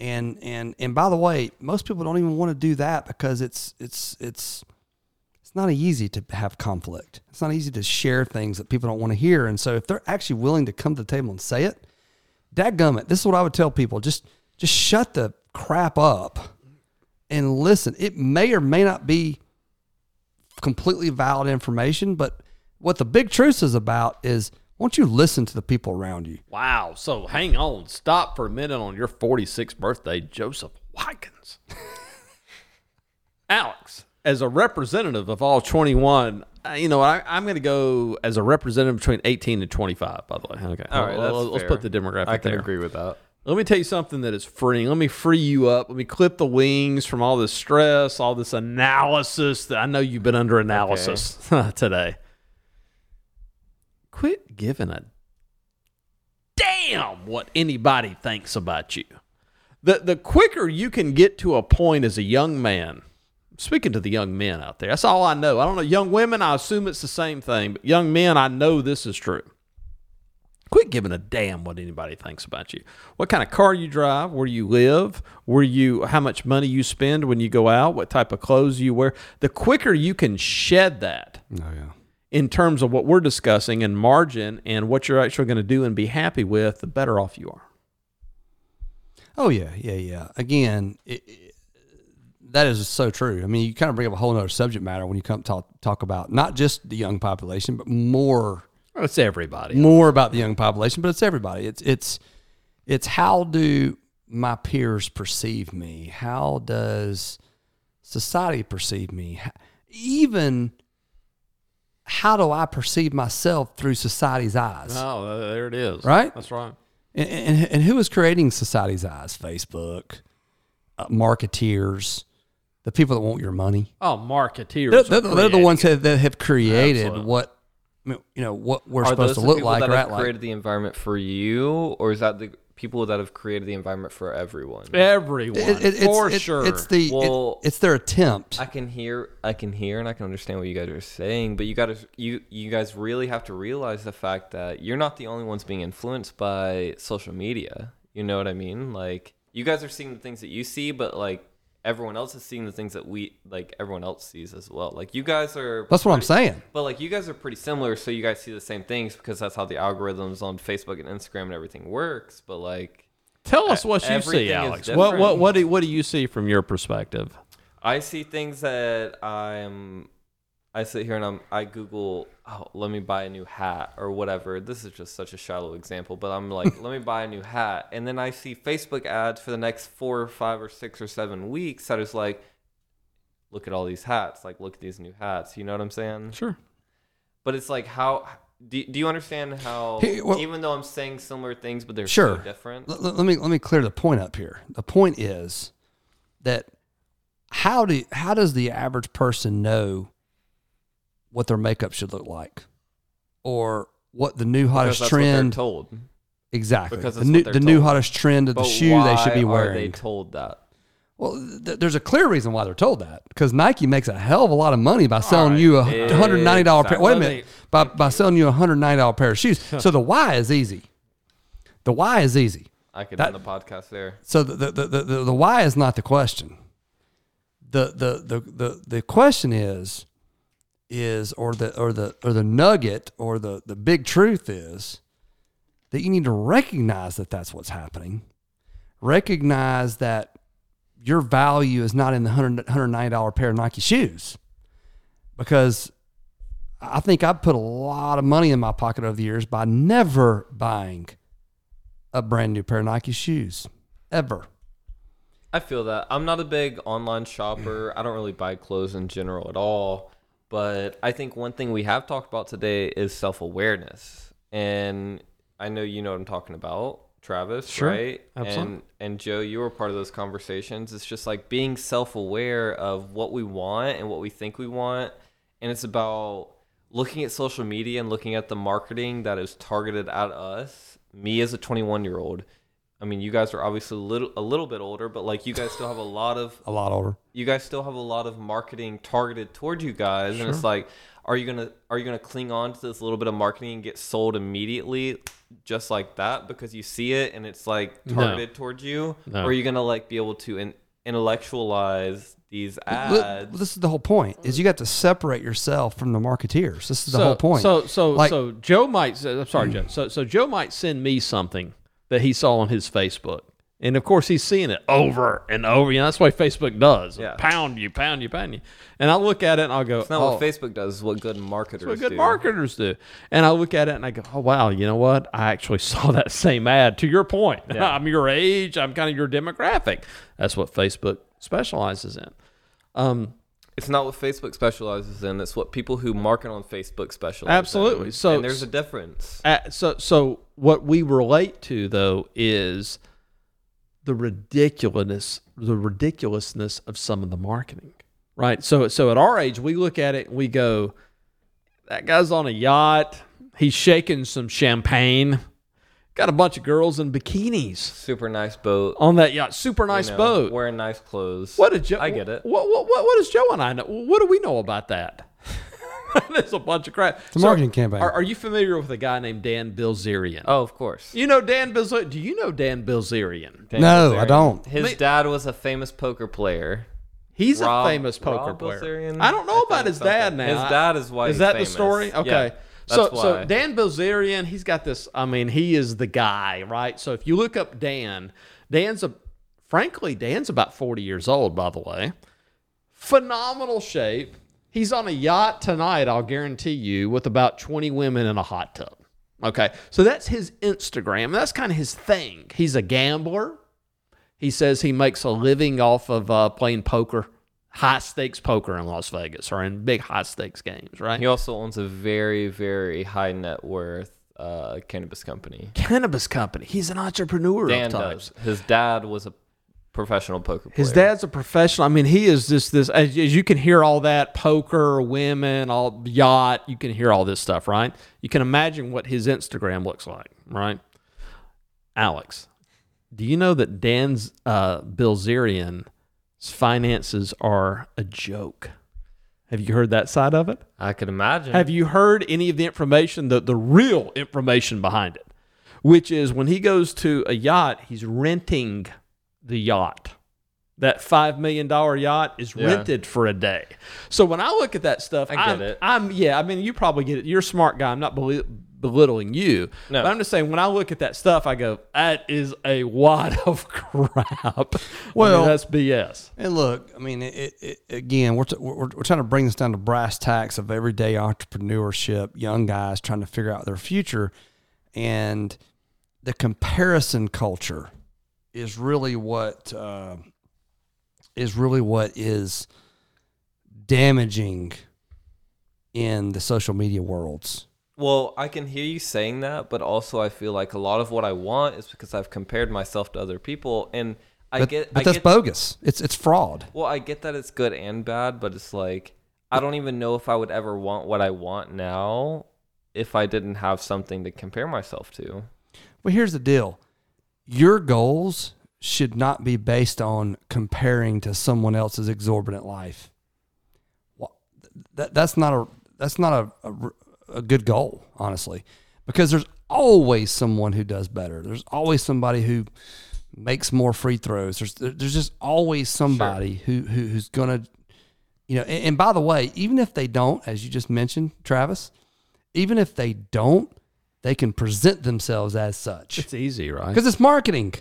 And and and by the way, most people don't even want to do that because it's it's it's it's not easy to have conflict. It's not easy to share things that people don't want to hear. And so if they're actually willing to come to the table and say it, dadgummit, this is what I would tell people. Just just shut the crap up and listen. It may or may not be completely valid information, but what the big truth is about is won't you listen to the people around you? Wow. So hang on. Stop for a minute on your 46th birthday, Joseph Watkins. [LAUGHS] Alex, as a representative of all 21, uh, you know, I, I'm going to go as a representative between 18 and 25, by the way. Okay. All right, Well, that's let's fair. put the demographic I can there. agree with that. Let me tell you something that is freeing. Let me free you up. Let me clip the wings from all this stress, all this analysis that I know you've been under analysis [LAUGHS] today. Giving a damn what anybody thinks about you. The the quicker you can get to a point as a young man, speaking to the young men out there, that's all I know. I don't know young women, I assume it's the same thing, but young men, I know this is true. Quit giving a damn what anybody thinks about you. What kind of car you drive, where you live, where you how much money you spend when you go out, what type of clothes you wear. The quicker you can shed that Oh yeah. In terms of what we're discussing and margin and what you're actually going to do and be happy with, the better off you are. Oh yeah, yeah, yeah. Again, it, it, that is so true. I mean, you kind of bring up a whole other subject matter when you come talk talk about not just the young population, but more oh, It's everybody. more about the young population, but it's everybody. It's it's it's how do my peers perceive me? How does society perceive me? Even how do I perceive myself through society's eyes? Oh, there it is. Right? That's right. And, and, and who is creating society's eyes? Facebook, uh, marketeers, the people that want your money. Oh, marketeers. They're, they're, they're the ones that, that have created Absolutely. what I mean, you know what we're Are supposed those to look people like that or have act like. created the environment for you, or is that the people that have created the environment for everyone? everyone It- it- it's, for it- sure. It's the it- Well, it's their attempt. I can hear, I can hear, and I can understand what you guys are saying, but you got to, you, you guys really have to realize the fact that you're not the only ones being influenced by social media. You know what I mean? Like, you guys are seeing the things that you see, but like, everyone else is seeing the things that we like everyone else sees as well. Like you guys are That's what I'm pretty- saying. But like you guys are pretty similar, so you guys see the same things because that's how the algorithms on Facebook and Instagram and everything works. But like Tell us what you everything see, is Alex. What what different. what do what do you see from your perspective? I see things that I'm. I sit here and I'm. I Google. Oh, let me buy a new hat or whatever. This is just such a shallow example, but I'm like, let me buy a new hat, and then I see Facebook ads for the next four or five or six or seven weeks that is like, look at all these hats. Like, look at these new hats. You know what I'm saying? Sure. But it's like how. Do, do you understand how Hey, well- even though I'm saying similar things, but they're Sure. so different? L- let me let me clear the point up here. The point is that how do how does the average person know what their makeup should look like, or what the new Because hottest that's what they're trend told. exactly because the new what the new hottest trend of the But shoe they should be Are wearing. they told that? Well, th- there's a clear reason why they're told that because Nike makes a hell of a lot of money by selling you a hundred ninety dollar pair. Wait a minute, by by selling you a hundred ninety dollar pair of shoes. so the why is easy. The why is easy. I could That- end the podcast there. So the the, the, the, the, the why is not the question. The, the the the the question is is or the or the or the nugget or the the big truth is that you need to recognize that that's what's happening. Recognize that your value is not in the $100 $190 pair of Nike shoes. Because I think I've put a lot of money in my pocket over the years by never buying a brand new pair of Nike shoes ever. I feel that. I'm not a big online shopper. I don't really buy clothes in general at all. But I think one thing we have talked about today is self awareness. And I know you know what I'm talking about, Travis, Sure. right? Absolutely. And and Joe, you were part of those conversations. It's just like being self aware of what we want and what we think we want. And it's about looking at social media and looking at the marketing that is targeted at us. Me as a 21 year old. I mean, you guys are obviously a little a little bit older, but like you guys still have a lot of [LAUGHS] A lot older. you guys still have a lot of marketing targeted towards you guys, and it's like, are you gonna are you gonna cling on to this little bit of marketing and get sold immediately, just like that, because you see it and it's like No. targeted towards you, No. or are you gonna like be able to in, intellectualize these Well, ads? this is the whole point. Is you got to separate yourself from the marketeers. This is the so, whole point. So so Like- so Joe might I'm sorry, Joe. Mm. So so Joe might send me something that he saw on his Facebook. And of course he's seeing it over and over. You know, that's what Facebook does. Yeah. Pound you, pound you, pound you. And I look at it and I'll go, It's not oh, what Facebook does; it's what good marketers do. what good do. marketers do. And I look at it and I go, oh wow, you know what? I actually [LAUGHS] saw that same ad. To your point, [LAUGHS] Yeah. I'm your age. I'm kind of your demographic. That's what Facebook specializes in. Um, It's not what Facebook specializes in; it's what people who market on Facebook specialize. Absolutely. in. So- and there's a difference. Uh, so so what we relate to though is the ridiculousness the ridiculousness of some of the marketing right so so at our age we look at it and we go that guy's on a yacht he's shaking some champagne got a bunch of girls in bikinis Super nice boat. on that yacht super you nice know, boat Wearing nice clothes. what did Joe I get it. what, what, what, what does Joe and I know what do we know about that [LAUGHS] there's a bunch of crap It's a marketing campaign. are, are you familiar with a guy named Dan Bilzerian Oh, of course. You know Dan Bilzerian. Do you know Dan Bilzerian? Dan No, Bilzerian. I don't. His Me- dad was a famous poker player. He's Rob- a famous poker Rob player. Bilzerian? I don't know I about think his dad now. His dad is why Is he's that famous. the story? Yeah, Okay. So that's so why. Dan Bilzerian, he's got this. I mean, he is the guy, right? So if you look up Dan, Dan's a frankly, Dan's about forty years old, by the way. Phenomenal shape. He's on a yacht tonight, I'll guarantee you, with about 20 women in a hot tub. Okay. So that's his Instagram. That's kind of his thing. He's a gambler. He says he makes a living off of uh, playing poker, high stakes poker in Las Vegas or in big high stakes games, right? He also owns a very, very high net worth uh, cannabis company. Cannabis company. He's an entrepreneur Dan does. His dad was a professional poker player. His dad's a professional. I mean, he is just this. As, as you can hear all that poker, women, all yacht. You can hear all this stuff, right? You can imagine what his Instagram looks like, right? Alex, do you know that Dan's uh, Bilzerian's finances are a joke? Have you heard that side of it? I could imagine. Have you heard any of the information, the, the real information behind it? Which is when he goes to a yacht, he's renting the yacht. that five million dollar yacht is Yeah. rented for a day. So when I look at that stuff, I get I'm, it. I'm yeah. I mean, you probably get it. You're a smart guy. I'm not beli- belittling you. No. But I'm just saying when I look at that stuff, I go, that is a wad [LAUGHS] of crap. Well- well, that's BS. And look, I mean, it, it, it, again, we're, t- we're, we're trying to bring this down to brass tacks of everyday entrepreneurship, young guys trying to figure out their future. And the comparison culture is really what uh, is really what is damaging in the social media worlds. Well, I can hear you saying that, but also I feel like a lot of what I want is because I've compared myself to other people, and I But, get. but I that's get, bogus. It's it's fraud. Well, I get that it's good and bad, but it's like I don't even know if I would ever want what I want now if I didn't have something to compare myself to. Well, here's the deal. Your goals should not be based on comparing to someone else's exorbitant life. Well, that, that's not a that's not a, a, a good goal, honestly, because there's always someone who does better. There's always somebody who makes more free throws. There's there's just always somebody who, who who's gonna, you know. And, and by the way, even if they don't, as you just mentioned, Travis, even if they don't, they can present themselves as such It's easy, right? because it's marketing.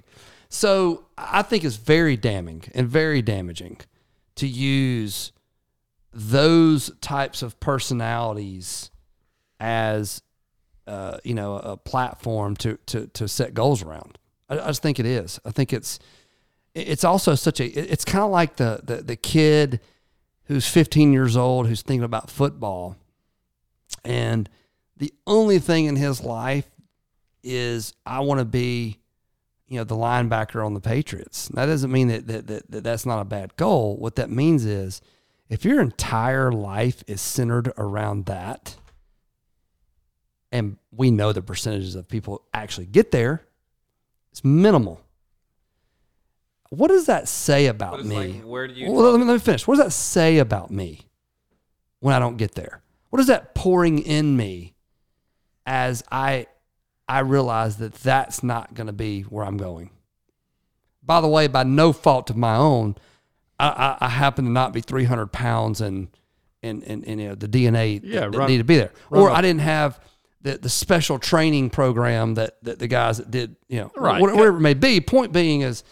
So I think it's very damning and very damaging to use those types of personalities as uh, you know a platform to to to set goals around. I, I just think it is. I think it's it's also such a it's kind of like the, the the kid who's 15 years old who's thinking about football and the only thing in his life is I want to be, you know, the linebacker on the Patriots. That doesn't mean that, that, that, that that's not a bad goal. What that means is if your entire life is centered around that, and we know the percentages of people actually get there, it's minimal. What does that say about me? like, where do you? Well, let me, let me finish. What does that say about me when I don't get there? What is that pouring in me as I I realize that that's not going to be where I'm going? By the way, by no fault of my own, I, I, I happen to not be 300 pounds and and and, and you know the DNA Yeah, that, that run- need to be there, run or a- I didn't have the, the special training program that, that the guys that did you know Right. wha- whatever it may be. Point being is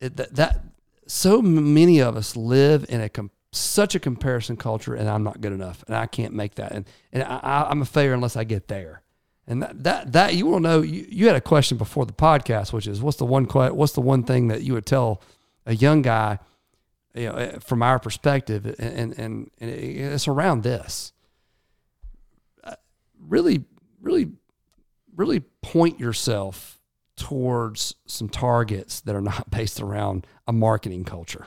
it, that, that so many of us live in a com- such a comparison culture, and I'm not good enough, and I can't make that, and and I, I, I'm a failure unless I get there. And that that, that you will know. You, you had a question before the podcast, which is what's the one what's the one thing that you would tell a young guy, you know, eh, from our perspective, and and and, and it's around this. Really, really, really point yourself towards some targets that are not [LAUGHS] based around a marketing culture.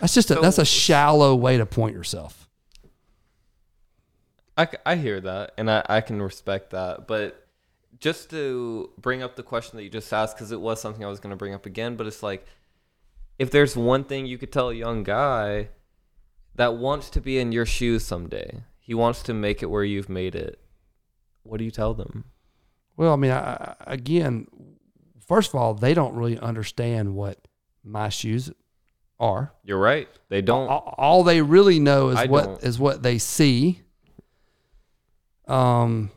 That's just a, So- that's a shallow way to point yourself. I, I hear that and I, I can respect that but just to bring up the question that you just asked because it was something i was going to bring up again but it's like if there's one thing you could tell a young guy that wants to be in your shoes someday he wants to make it where you've made it what do you tell them Well, I mean, I, I- again, first of all, they don't really understand what my shoes are. you're right they don't All, all they really know is I what don't. is what they see. Um,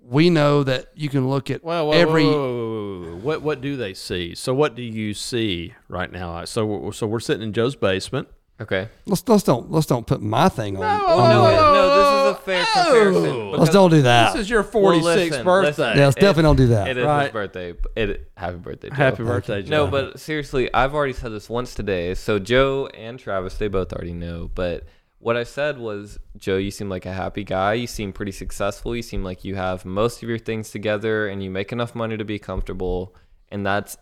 we know that you can look at Well, every. what what do they see? So what do you see right now? So so we're sitting in Joe's basement. Okay Let's let's don't let's don't put my thing on. No, on no, the- no, no, this is a fair comparison let's don't do that. This is your Well, 46th listen, birthday. listen. yeah, let's it- definitely don't do that. it is Right. his birthday it happy birthday Joe. Happy birthday, Joe. No, but seriously, I've already said this once today. So Joe and Travis, they both already know. But what I said was, Joe, you seem like a happy guy. You seem pretty successful. You seem like you have most of your things together, and you make enough money to be comfortable. And that's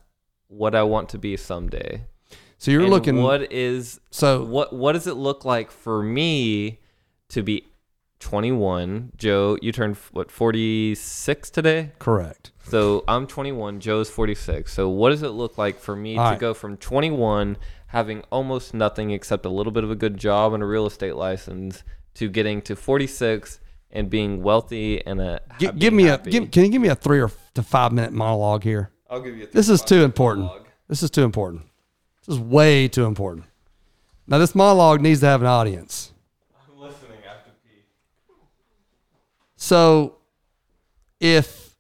what I want to be someday. So you're And looking. What is so what? What does it look like for me to be 21? Joe, you turned what 46 today? correct. So I'm 21, Joe's 46. So what does it look like for me All to right. go from 21 having almost nothing except a little bit of a good job and a real estate license to getting to 46 and being wealthy and a give me happy? a. Give, can you give me a three or to five minute monologue here? I'll give you. A This is too important. monologue. This is too important. This is way too important. Now, this monologue needs to have an audience. I'm listening after pee. So, if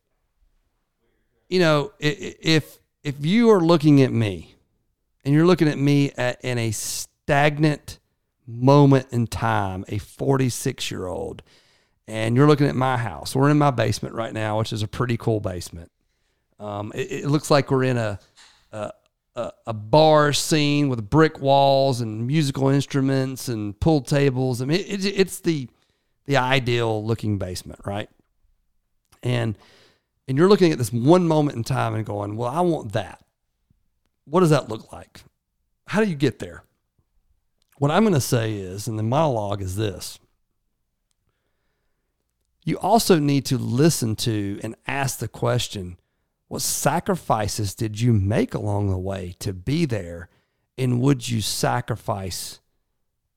you know, if if you are looking at me, and you're looking at me at, in a stagnant moment in time, a 46 year old, and you're looking at my house. We're in my basement right now, which is a pretty cool basement. Um, it, it looks like we're in a, a a bar scene with brick walls and musical instruments and pool tables. I mean, it, it's the the ideal looking basement, right? And and you're looking at this one moment in time and going, "Well, I want that." What does that look like? How do you get there? What I'm going to say is, and the monologue is this. You also need to listen to and ask the question, what sacrifices did you make along the way to be there? And would you sacrifice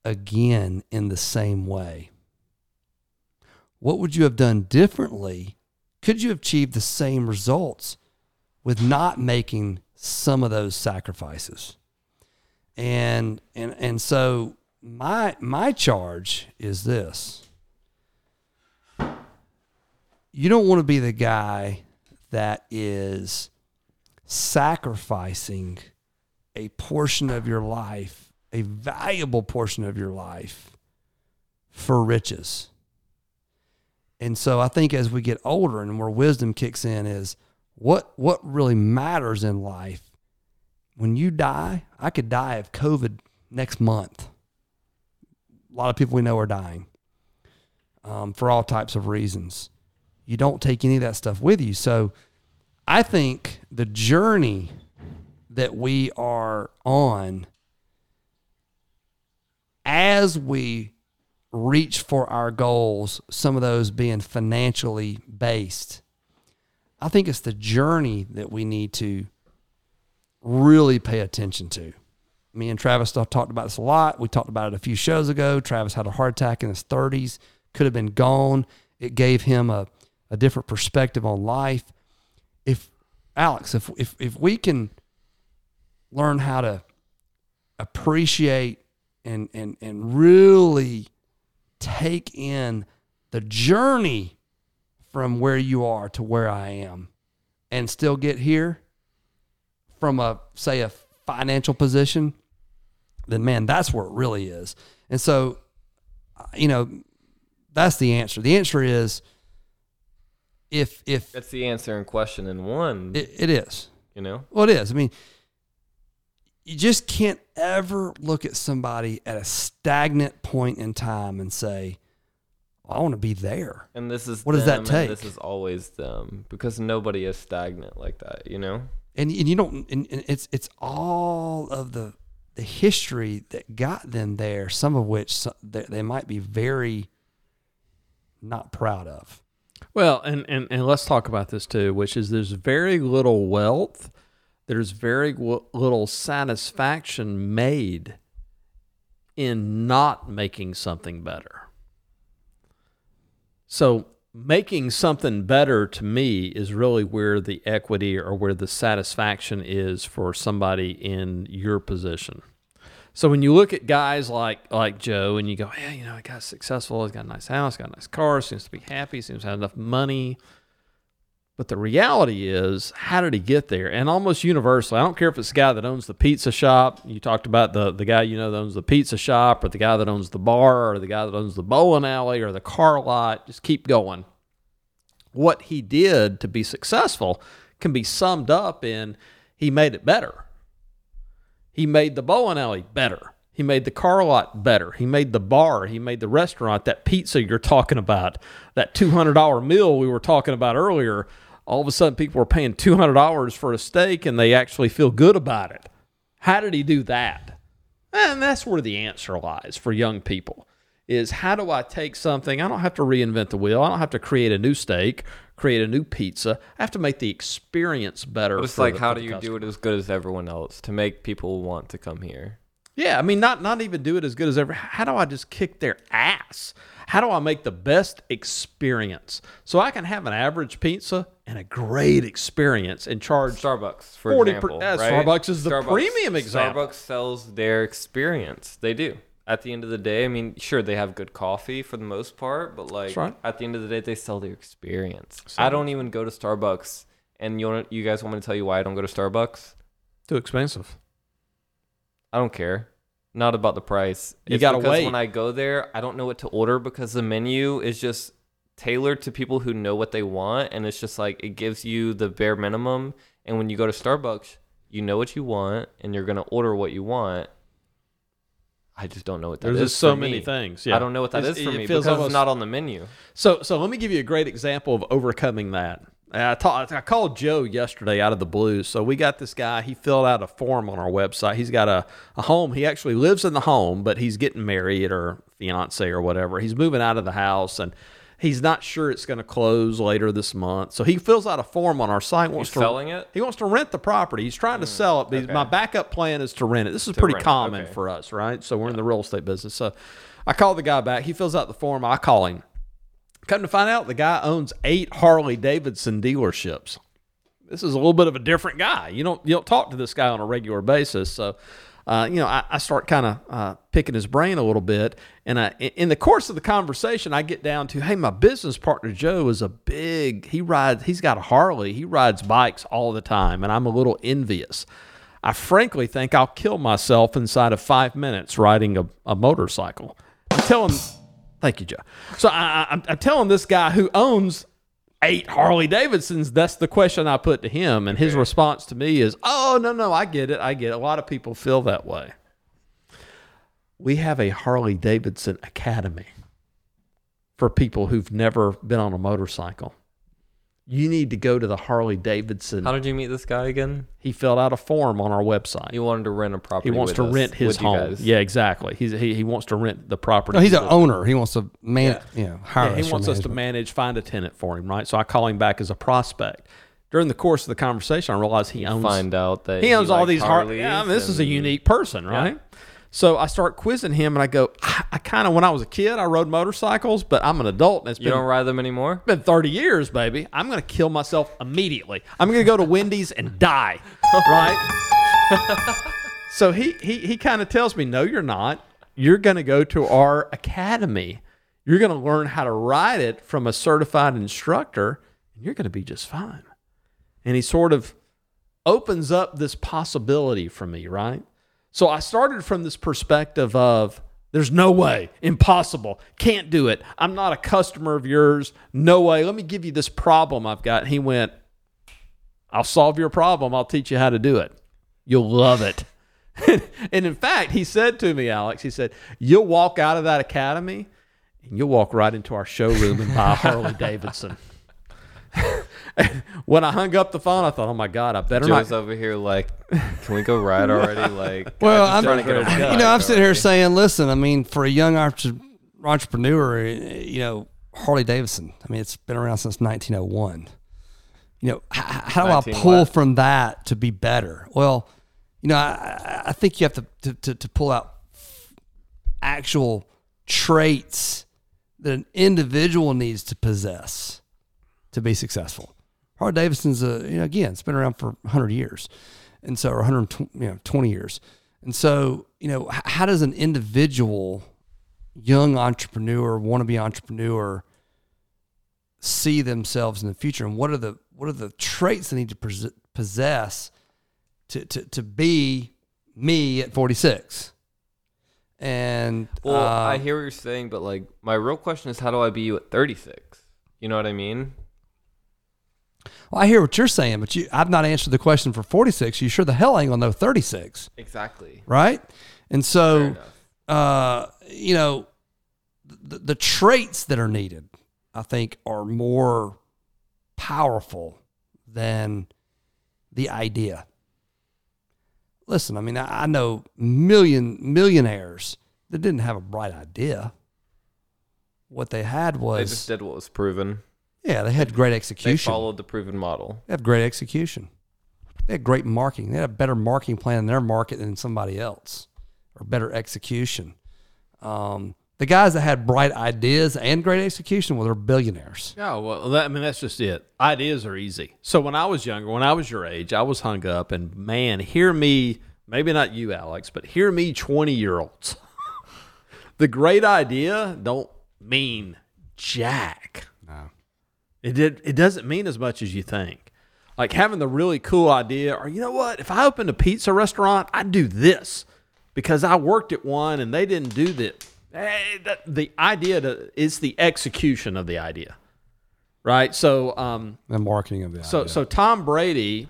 again in the same way? What would you have done differently? Could you have achieved the same results with not making some of those sacrifices? And and and so my my charge is this. You don't want to be the guy that is sacrificing a portion of your life, a valuable portion of your life for riches. And so I think as we get older and where wisdom kicks in is what what really matters in life. When you die, I could die of COVID next month. A lot of people we know are dying um, for all types of reasons. You don't take any of that stuff with you. So I think the journey that we are on as we reach for our goals, some of those being financially based, I think it's the journey that we need to really pay attention to. Me and Travis talked about this a lot. We talked about it a few shows ago. Travis had a heart attack in his 30s, could have been gone. It gave him a, a different perspective on life. If Alex, if if if we can learn how to appreciate and and and really take in the journey from where you are to where I am and still get here from a say a financial position then man that's where it really is and so you know that's the answer the answer is if if That's the answer in question in one. it, it is you know. well, it is. I mean, you just can't ever look at somebody at a stagnant point in time and say, I want to be there. And this is What does that take? This is always them because nobody is stagnant like that. You know. And, and you don't, and, and it's, it's all of the, the history that got them there, some of which they, they might be very not proud of. Well, and, and, and let's talk about this too, which is there's very little wealth, there's very w- little satisfaction made in not making something better. So, making something better to me is really where the equity or where the satisfaction is for somebody in your position. So when you look at guys like like Joe and you go, yeah, you know, he got successful, he's got a nice house, got a nice car, seems to be happy, seems to have enough money. But the reality is, how did he get there? And almost universally, I don't care if it's the guy that owns the pizza shop. You talked about the the guy you know that owns the pizza shop, or the guy that owns the bar, or the guy that owns the bowling alley, or the car lot. Just keep going. What he did to be successful can be summed up in he made it better. He made the bowling alley better. He made the car lot better. He made the bar. He made the restaurant. That pizza you're talking about, that $200 meal we were talking about earlier. All of a sudden, people are paying $200 for a steak and they actually feel good about it. How did he do that? And that's where the answer lies for young people is how do I take something? I don't have to reinvent the wheel. I don't have to create a new steak, create a new pizza. I have to make the experience better. It's for like, the- how do you customer. do it as good as everyone else to make people want to come here? Yeah, I mean, not not even do it as good as ever. How do I just kick their ass? How do I make the best experience so I can have an average pizza and a great experience and charge? Starbucks, for 40 per- example. Uh, right? Starbucks is the premium example. Starbucks sells their experience. They do. At the end of the day, I mean, sure, they have good coffee for the most part, but like right. at the end of the day, they sell their experience. I don't even go to Starbucks, and you want you guys want me to tell you why I don't go to Starbucks? Too expensive. I don't care. Not about the price. You It's gotta because wait. When I go there, I don't know what to order because the menu is just tailored to people who know what they want, and it's just like it gives you the bare minimum. And when you go to Starbucks, you know what you want, and you're gonna order what you want. I just don't know what that is. There's just so for many me. things. Yeah. I don't know what that is It's- for it me feels because almost- it's not on the menu. So, so let me give you a great example of overcoming that. And I, ta- I called Joe yesterday out of the blues. So we got this guy. He filled out a form on our website. He's got a, a home. He actually lives in the home, but he's getting married or fiance or whatever. He's moving out of the house and he's not sure it's going to close later this month. So he fills out a form on our site. Wants He's to, selling it? He wants to rent the property. He's trying to hmm, sell it. Okay. my backup plan is to rent it. This is pretty common okay. for us, right? So we're in the real estate business. So I call the guy back. He fills out the form. I call him. Come to find out, the guy owns eight Harley Davidson dealerships. This is a little bit of a different guy. You don't you don't talk to this guy on a regular basis. So, uh, you know, I, I start kind of uh, picking his brain a little bit, and I, in the course of the conversation, I get down to, hey, my business partner Joe is a big. He rides. He's got a Harley. He rides bikes all the time, and I'm a little envious. I frankly think I'll kill myself inside of five minutes riding a, a motorcycle. I'm telling, thank you, Joe. So I, I, telling this guy who owns eight Harley Davidsons. That's the question I put to him, and his response to me is, "Oh no, no, I get it, I get it. A lot of people feel that way." We have a Harley Davidson Academy for people who've never been on a motorcycle. You need to go to the Harley Davidson. How did you meet this guy again? He filled out a form on our website. He wanted to rent a property. He wants with to us, rent his with home. guys. Yeah, exactly. He's he, he wants to rent the property. No, he's an owner. He wants to man, you know, hire yeah, he for wants us to manage, find a tenant for him, right? So I call him back as a prospect. During the course of the conversation, I realize he owns Find out that he owns all these Harley. Harleys Yeah, I mean, this is a unique person, right? So I start quizzing him, and I go, I, I kind of when I was a kid, I rode motorcycles, but I'm an adult, and it's You been don't ride them anymore. It's been 30 years, baby. I'm going to kill myself immediately. I'm going to go to Wendy's and die, [LAUGHS] right? so he he he kind of tells me, "No, you're not. You're going to go to our academy. You're going to learn how to ride it from a certified instructor, and you're going to be just fine." And he sort of opens up this possibility for me, right? So I started from this perspective of there's no way, impossible, can't do it. I'm not a customer of yours. No way. Let me give you this problem I've got. He went, I'll solve your problem. I'll teach you how to do it. You'll love it. [LAUGHS] and in fact, he said to me, Alex, he said, You'll walk out of that academy and you'll walk right into our showroom and buy a Harley Davidson. [LAUGHS] [LAUGHS] when I hung up the phone, I thought, Oh my God, I better not. Joe's over here like, can we go ride already? [LAUGHS] Like, Well, I'm I'm, trying to get him you know, I'm sitting here saying, listen, I mean, for a young entre- entrepreneur, you know, Harley Davidson, I mean, it's been around since 1901. You know, h- h- how do I pull what? from that to be better? Well, you know, I, I- I think you have to, to, to, to pull out actual traits that an individual needs to possess to be successful. Harley Davidson's a you know again it's been around for 100 years, and so or 120 you know 20 years, and so you know how does an individual, young entrepreneur, wannabe entrepreneur, see themselves in the future, and what are the what are the traits they need to possess to to to be me at 46? And Well, uh, I hear what you're saying, but like, my real question is, how do I be you at 36? You know what I mean? Well, I hear what you're saying, but you, I've not answered the question for 46. You sure the hell ain't gonna know 36, Exactly. right? And so, uh, you know, the, the traits that are needed, I think, are more powerful than the idea. Listen, I mean, I, I know million millionaires that didn't have a bright idea. What they had was They just did what was proven. Yeah, they had great execution. They execution. followed the proven model. They have great execution. They had great marketing. They had a better marketing plan in their market than somebody else. or better execution. Um, the guys that had bright ideas and great execution well, they're billionaires. Yeah, well, that, I mean, that's just it. Ideas are easy. So when I was younger, when I was your age, I was hung up, and man, hear me, maybe not you, Alex, but hear me, 20 year olds. [LAUGHS] the great idea don't mean jack. No. It did. It doesn't mean as much as you think. Like having the really cool idea, or you know what? If I opened a pizza restaurant, I'd do this because I worked at one and they didn't do that. Hey, that- the idea is the execution of the idea, right? So, um, The marketing of the so idea. so Tom Brady,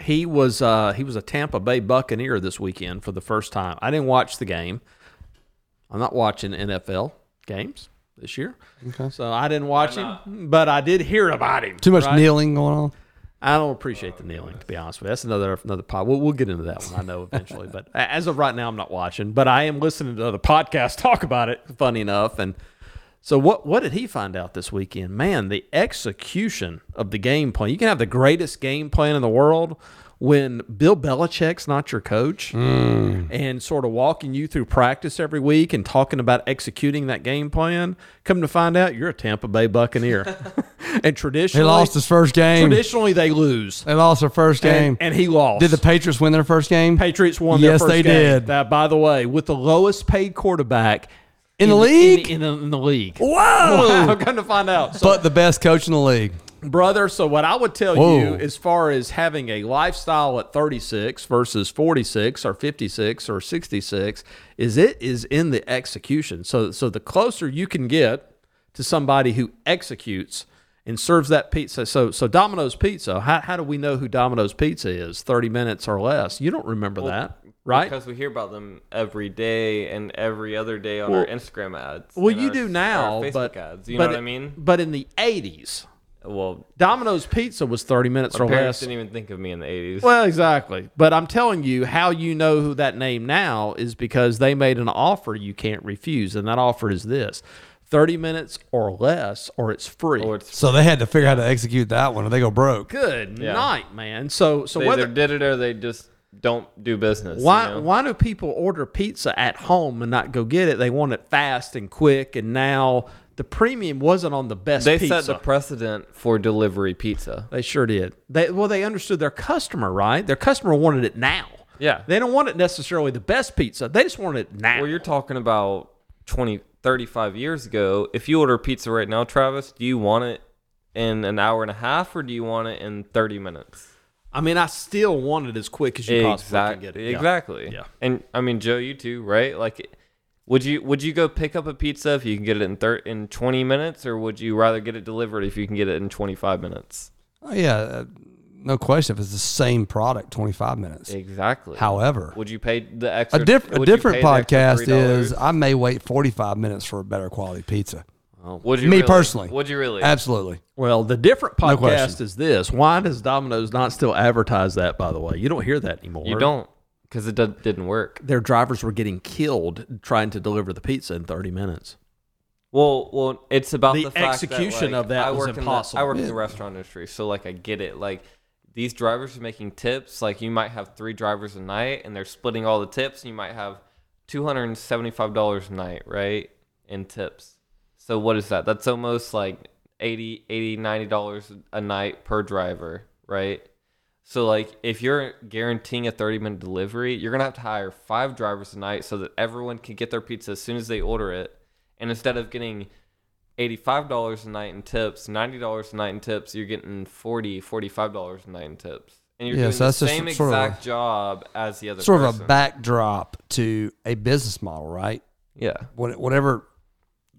he was uh, he was a Tampa Bay Buccaneer this weekend for the first time. I didn't watch the game. I'm not watching NFL games this year, Okay. so I didn't watch him, but I did hear about him. Too much right? kneeling going on. I don't appreciate the kneeling, to be honest with you. That's another another pod. We'll, we'll get into that one. I know eventually, but as of right now, I'm not watching. But I am listening to other podcasts [LAUGHS] talk about it. Funny enough, and so what? What did he find out this weekend? Man, the execution of the game plan. You can have the greatest game plan in the world when Bill Belichick's not your coach hmm. and sort of walking you through practice every week and talking about executing that game plan. Come to find out, you're a Tampa Bay Buccaneer, [LAUGHS] [LAUGHS] and traditionally, He lost his first game. Traditionally, they lose. They lost their first game. And, and he lost. did the Patriots win their first game? Patriots won their Yes, they game. did. That, by the way, with the lowest paid quarterback In the league? In, in, in the league. Whoa! [LAUGHS] I'm going to find out. So, But the best coach in the league. Brother, so what I would tell Whoa. you as far as having a lifestyle at 36 versus 46 or 56 or 66 is it is in the execution. So so the closer you can get to somebody who executes and serves that pizza. So so Domino's Pizza, how, how do we know who Domino's Pizza is? 30 minutes or less. You don't remember that, right? Because we hear about them every day and every other day on our Instagram ads. Well, you our- do our now, Facebook but ads. You but know what I mean? But in the 80s, Well, Domino's Pizza was 30 minutes my or parents less. didn't even think of me in the '80s. Well, exactly. But I'm telling you, how you know who that name now is because they made an offer you can't refuse, and that offer is this: 30 minutes or less, or it's free. or it's So they had to figure out how to execute that one or they go broke. Good Yeah. night, man. So, so they whether either did it or they just don't do business. you why know? why do people order pizza at home and not go get it? They want it fast and quick, and now the premium wasn't on the best They pizza. set the precedent for delivery pizza. They sure did. They well, they understood their customer, right? Their customer wanted it now. Yeah. They don't want it necessarily the best pizza. They just want it now. Well, you're talking about 20, 35 years ago. If you order pizza right now, Travis, do you want it in an hour and a half or do you want it in 30 minutes? I mean, I still want it as quick as you possibly can get Exactly. it. Yeah. Exactly. Yeah. And I mean, Joe, you too, right? Like, would you would you go pick up a pizza if you can get it in thir- in 20 minutes, or would you rather get it delivered if you can get it in 25 minutes? Oh, yeah. Uh, no question if it's the same product, 25 minutes. Exactly. However, would you pay the a, extra? diff- a different pay the extra podcast is I may wait 45 minutes for a better quality pizza. Would you me really? personally. Would you really? Absolutely. Well, the different podcast question. is this. Why does Domino's not still advertise that? By the way, you don't hear that anymore. You don't, because it did, didn't work. Their drivers were getting killed trying to deliver the pizza in 30 minutes. Well, well, it's about The the, fact execution that, like, of that I was work impossible. In the, I work in the restaurant industry, so like I get it. Like these drivers are making tips. Like you might have three drivers a night, and they're splitting all the tips. And you might have two hundred and seventy-five dollars a night, right, in tips. So what is that? That's almost like 80 80 90 dollars a night per driver, right? So like if you're guaranteeing a 30 minute delivery, you're gonna have to hire five drivers a night so that everyone can get their pizza as soon as they order it. And instead of getting $85 a night in tips, $90 a night in tips, you're getting 40 $45 a night in tips. And you're Yeah, doing so the that's just same sort of a- exact job as the other Sort of a backdrop to a business model, right? Yeah. What- Whatever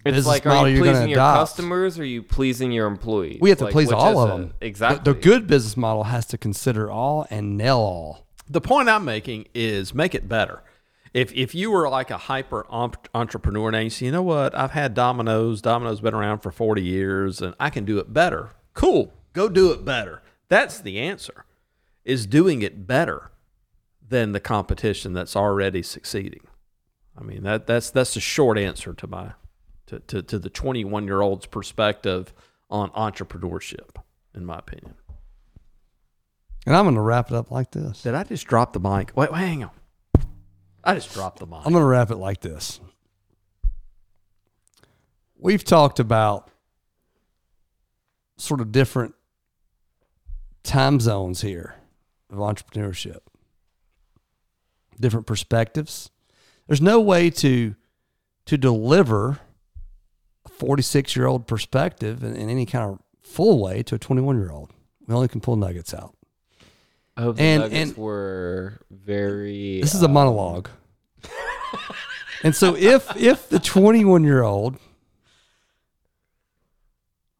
It's business like, model are you you're gonna pleasing your adopt. customers or are you pleasing your employees? We have to Like, please which all is of it? them. Exactly. The, the good business model has to consider all and nail all. The point I'm making is make it better. If if you were like a hyper omp- entrepreneur and you say, you know what, I've had Domino's. Domino's been around for 40 years, and I can do it better. Cool, go do it better. That's the answer. Is doing it better than the competition that's already succeeding. I mean that that's that's the short answer to my to to, to the 21 year old's perspective on entrepreneurship, in my opinion. And I'm going to wrap it up like this. Did I just drop the mic? Wait, wait hang on. I just dropped the mic. I'm going to wrap it like this. We've talked about sort of different time zones here of entrepreneurship, different perspectives. There's no way to to deliver 46 year old perspective in, in any kind of full way to a 21 year old. We only can pull nuggets out. I hope the And- Nuggets and- were very. This is a uh, monologue. and so if if the 21 year old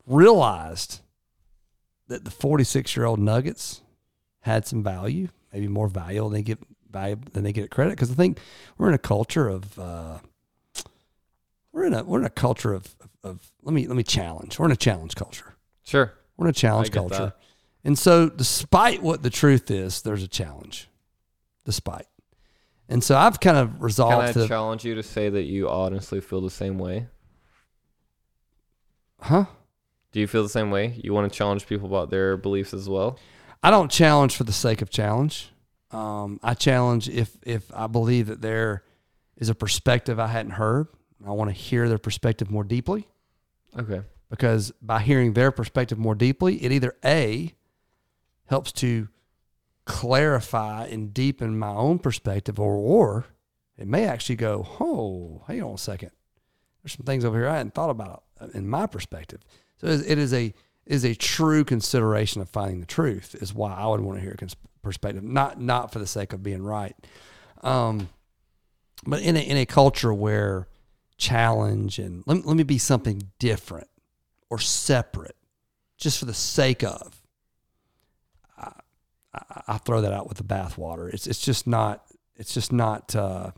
realized that the 46 year old Nuggets had some value, maybe more value than they get value than they get credit, because I think we're in a culture of uh, we're in a we're in a culture of, of, of let me let me challenge. We're in a challenge culture. Sure. We're in a challenge culture. that. And so, despite what the truth is, there's a challenge. Despite. And so, I've kind of resolved Can I to. challenge you to say that you honestly feel the same way? huh? Do you feel the same way? You want to challenge people about their beliefs as well? I don't challenge for the sake of challenge. Um, I challenge if if I believe that there is a perspective I hadn't heard. I want to hear their perspective more deeply Okay. because by hearing their perspective more deeply, it either a helps to clarify and deepen my own perspective, or or it may actually go, oh, hang on a second, there's some things over here I hadn't thought about uh, in my perspective. So it is- a is a true consideration of finding the truth is why I would want to hear a cons- perspective, not not for the sake of being right. Um, but in a in a culture where challenge and let, me- let me be something different or separate just for the sake of. I, I, I throw that out with the bathwater. It's it's just not it's just not uh,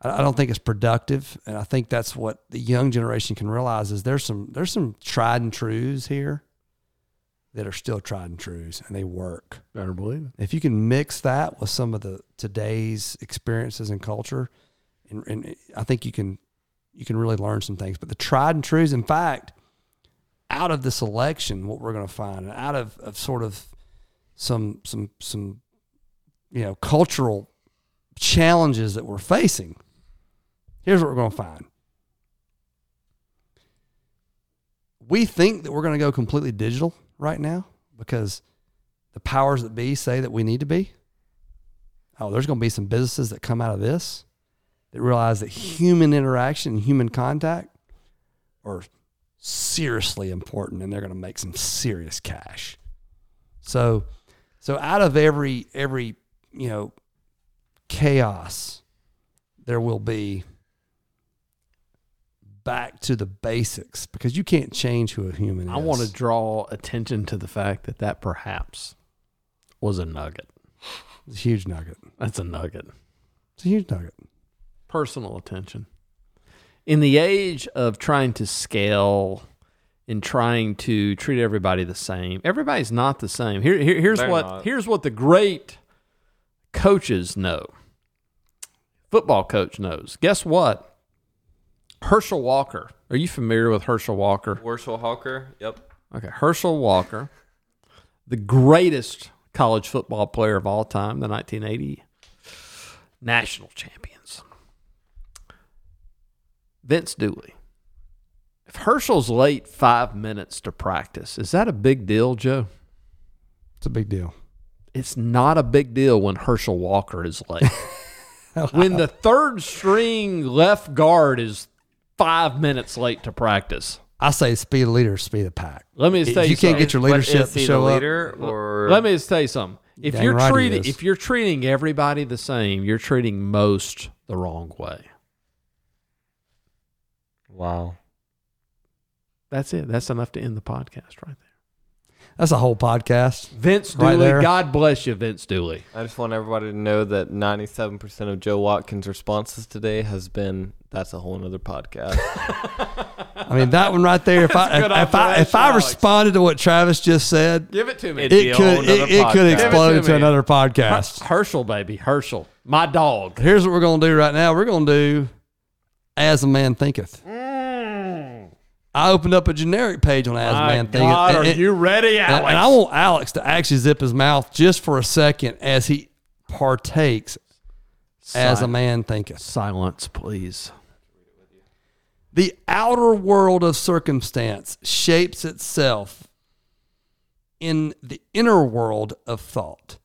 I, I don't think it's productive. And I think that's what the young generation can realize is there's some there's some tried and truths here that are still tried and truths and they work. Better believe it. if you can mix that with some of the today's experiences and culture, and, and I think you can you can really learn some things. But the tried and truths, in fact, out of this election, what we're going to find, and out of, of sort of some some some you know cultural challenges that we're facing, here's what we're going to find. We think that we're going to go completely digital right now because the powers that be say that we need to be. Oh, there's going to be some businesses that come out of this that realize that human interaction and human contact are seriously important and they're going to make some serious cash. So, so out of every every, you know, chaos there will be back to the basics because you can't change who a human is. I want to draw attention to the fact that that perhaps was a nugget. It's a huge nugget. That's a nugget. It's a huge nugget. Personal attention. In the age of trying to scale and trying to treat everybody the same, everybody's not the same. Here, here here's They're what not. here's what the great coaches know. Football coach knows. Guess what? Herschel Walker. Are you familiar with Herschel Walker? Herschel Walker. Yep. Okay, Herschel Walker, the greatest college football player of all time, the 1980 national champions. Vince Dooley. If Herschel's late five minutes to practice, is that a big deal, Joe? It's a big deal. It's not a big deal when Herschel Walker is late. [LAUGHS] when the third string left guard is five minutes late to practice. I say speed of leader, speed of pack. Let me just If tell you, you can't get your leadership to show the up. or Let me just tell you something. If Dang you're right treating if you're treating everybody the same, you're treating most the wrong way. Wow. That's it. That's enough to end the podcast right there. That's a whole podcast. Vince Right Dooley, there. God bless you, Vince Dooley. I just want everybody to know that 97% of Joe Watkins' responses today has been that's a whole nother podcast. [LAUGHS] I mean, that one right there. If I good if, if I if I responded to what Travis just said, Give it to me. It'd be it a could it, it could podcast. It explode to into another podcast. Herschel, baby. Herschel. My dog. Here's what we're gonna do right now. We're gonna do as a man thinketh. Mm. I opened up a generic page on as a My man thinketh. God, and- are and- you ready, Alex? and I want Alex to actually zip his mouth just for a second as he partakes. as a man thinketh. Silence, please. The outer world of circumstance shapes itself in the inner world of thought.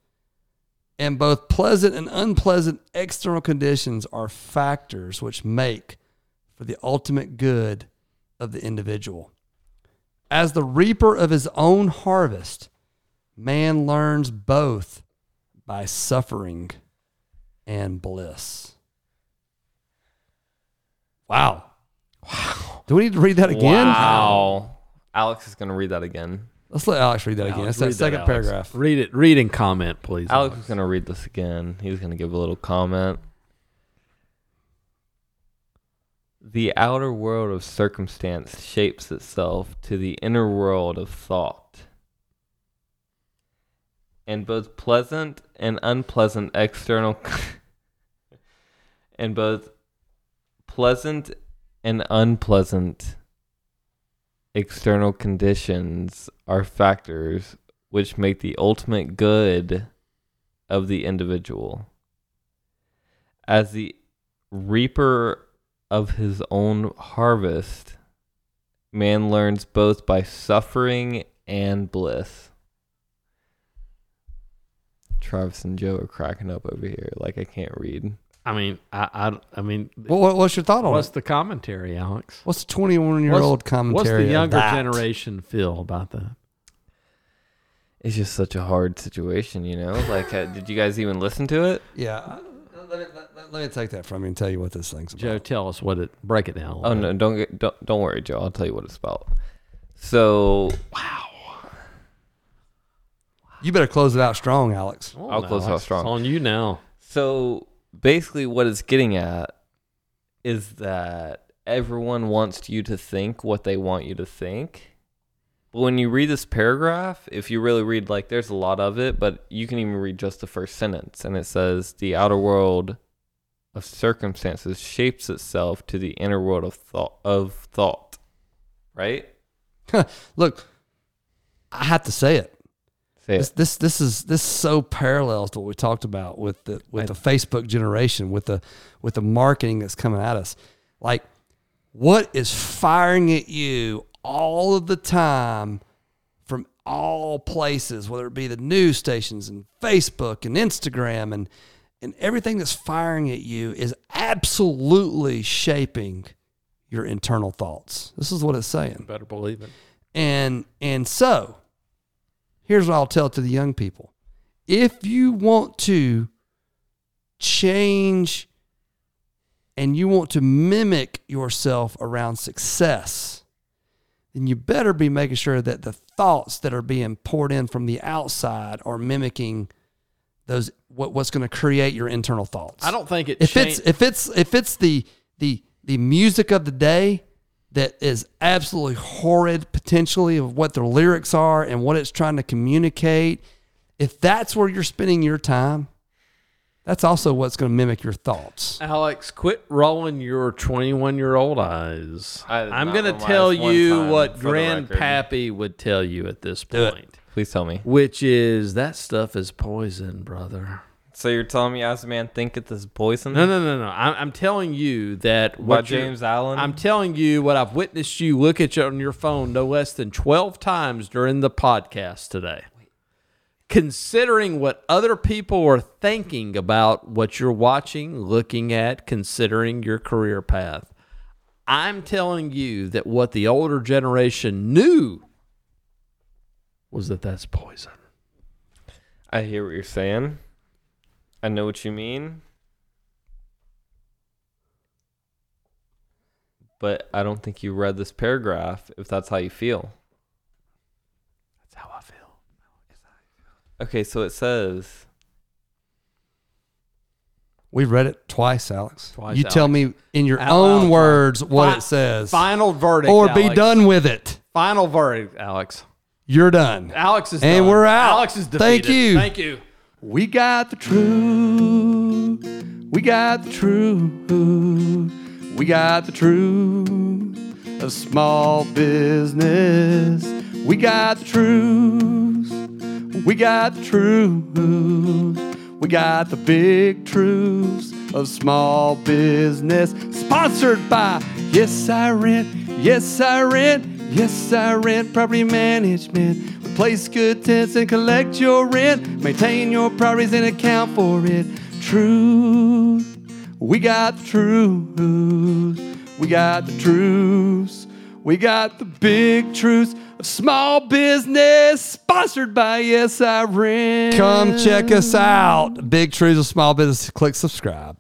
And both pleasant and unpleasant external conditions are factors which make for the ultimate good of the individual. As the reaper of his own harvest, man learns both by suffering and bliss. Wow. Wow. Do we need to read that again? Wow. Alex is gonna read that again. Let's let Alex read that again. Alex, That's that second Alex. paragraph. Read it. Read and comment, please. Alex is gonna read this again. He's gonna give a little comment. The outer world of circumstance shapes itself to the inner world of thought. And both pleasant and unpleasant external [LAUGHS] and both pleasant and unpleasant external conditions are factors which make the ultimate good of the individual. As the reaper of his own harvest, man learns both by suffering and bliss. Travis and Joe are cracking up over here like I can't read. I mean, I, I, I mean, Well, what, what's your thought on it? what's it? the commentary, Alex? What's the 21 year old commentary? What's the younger that? generation feel about that? It's just such a hard situation, you know? Like, uh, did you guys even listen to it? Yeah. Let me, let, let me take that from you and tell you what this thing's about. Joe, tell us what it. Break it down. Oh little no, don't get don't don't worry, Joe. I'll tell you what it's about. So wow, You better close it out strong, Alex. Oh, I'll close out strong. It's on you now. so basically, what it's getting at is that everyone wants you to think what they want you to think. But when you read this paragraph, if you really read, like, there's a lot of it, but you can even read just the first sentence, and it says, "The outer world of circumstances shapes itself to the inner world of thought." Of thought, right? Look, I have to say it. Say This, it. this this is this so parallels to what we talked about with the with the Facebook generation with the with the marketing that's coming at us. Like, what is firing at you all of the time from all places, whether it be the news stations and Facebook and Instagram and and everything that's firing at you is absolutely shaping your internal thoughts. This is what it's saying. Better believe it. And and so here's what I'll tell to the young people. If you want to change and you want to mimic yourself around success, then you better be making sure that the thoughts that are being poured in from the outside are mimicking those what, what's going to create your internal thoughts. I don't think it. if it's if it's if it's the the the music of the day that is absolutely horrid potentially of what the lyrics are and what it's trying to communicate if that's where you're spending your time that's also what's going to mimic your thoughts Alex, quit rolling your 21 year old eyes. I did I'm going to tell you what for the record. Grandpappy would tell you at this Do point, Please tell me. which is that stuff is poison, brother. So you're telling me, as a man, thinketh is poison? No, no, no, no. I'm, I'm telling you that By what you're- James Allen. I'm telling you what I've witnessed you look at your, on your phone no less than 12 times during the podcast today. Considering what other people are thinking about what you're watching, looking at, considering your career path, I'm telling you that what the older generation knew was that that's poison. I hear what you're saying. I know what you mean. But I don't think you read this paragraph if that's how you feel. That's how I feel. Okay, so it says we read it twice alex Twice, you tell me in your Out own loud. words what Fi- it says Final verdict. or be Alex. done with it Final verdict, Alex. you're done Alex is And done. we're out. Alex is defeated. Thank you. Thank you. We got the truth. We got the truth. We got the truth of small business. We got the truth. We got the truth. We got the big truths of small business. Sponsored by Yes I Rent, Yes I Rent, Yes I Rent Property Management. We place good tenants and collect your rent, maintain your properties and account for it. Truth, we got the truth. We got the truths. We got the big truths of small business, sponsored by Rent. Come check us out. Big Truths of Small Business. Click subscribe.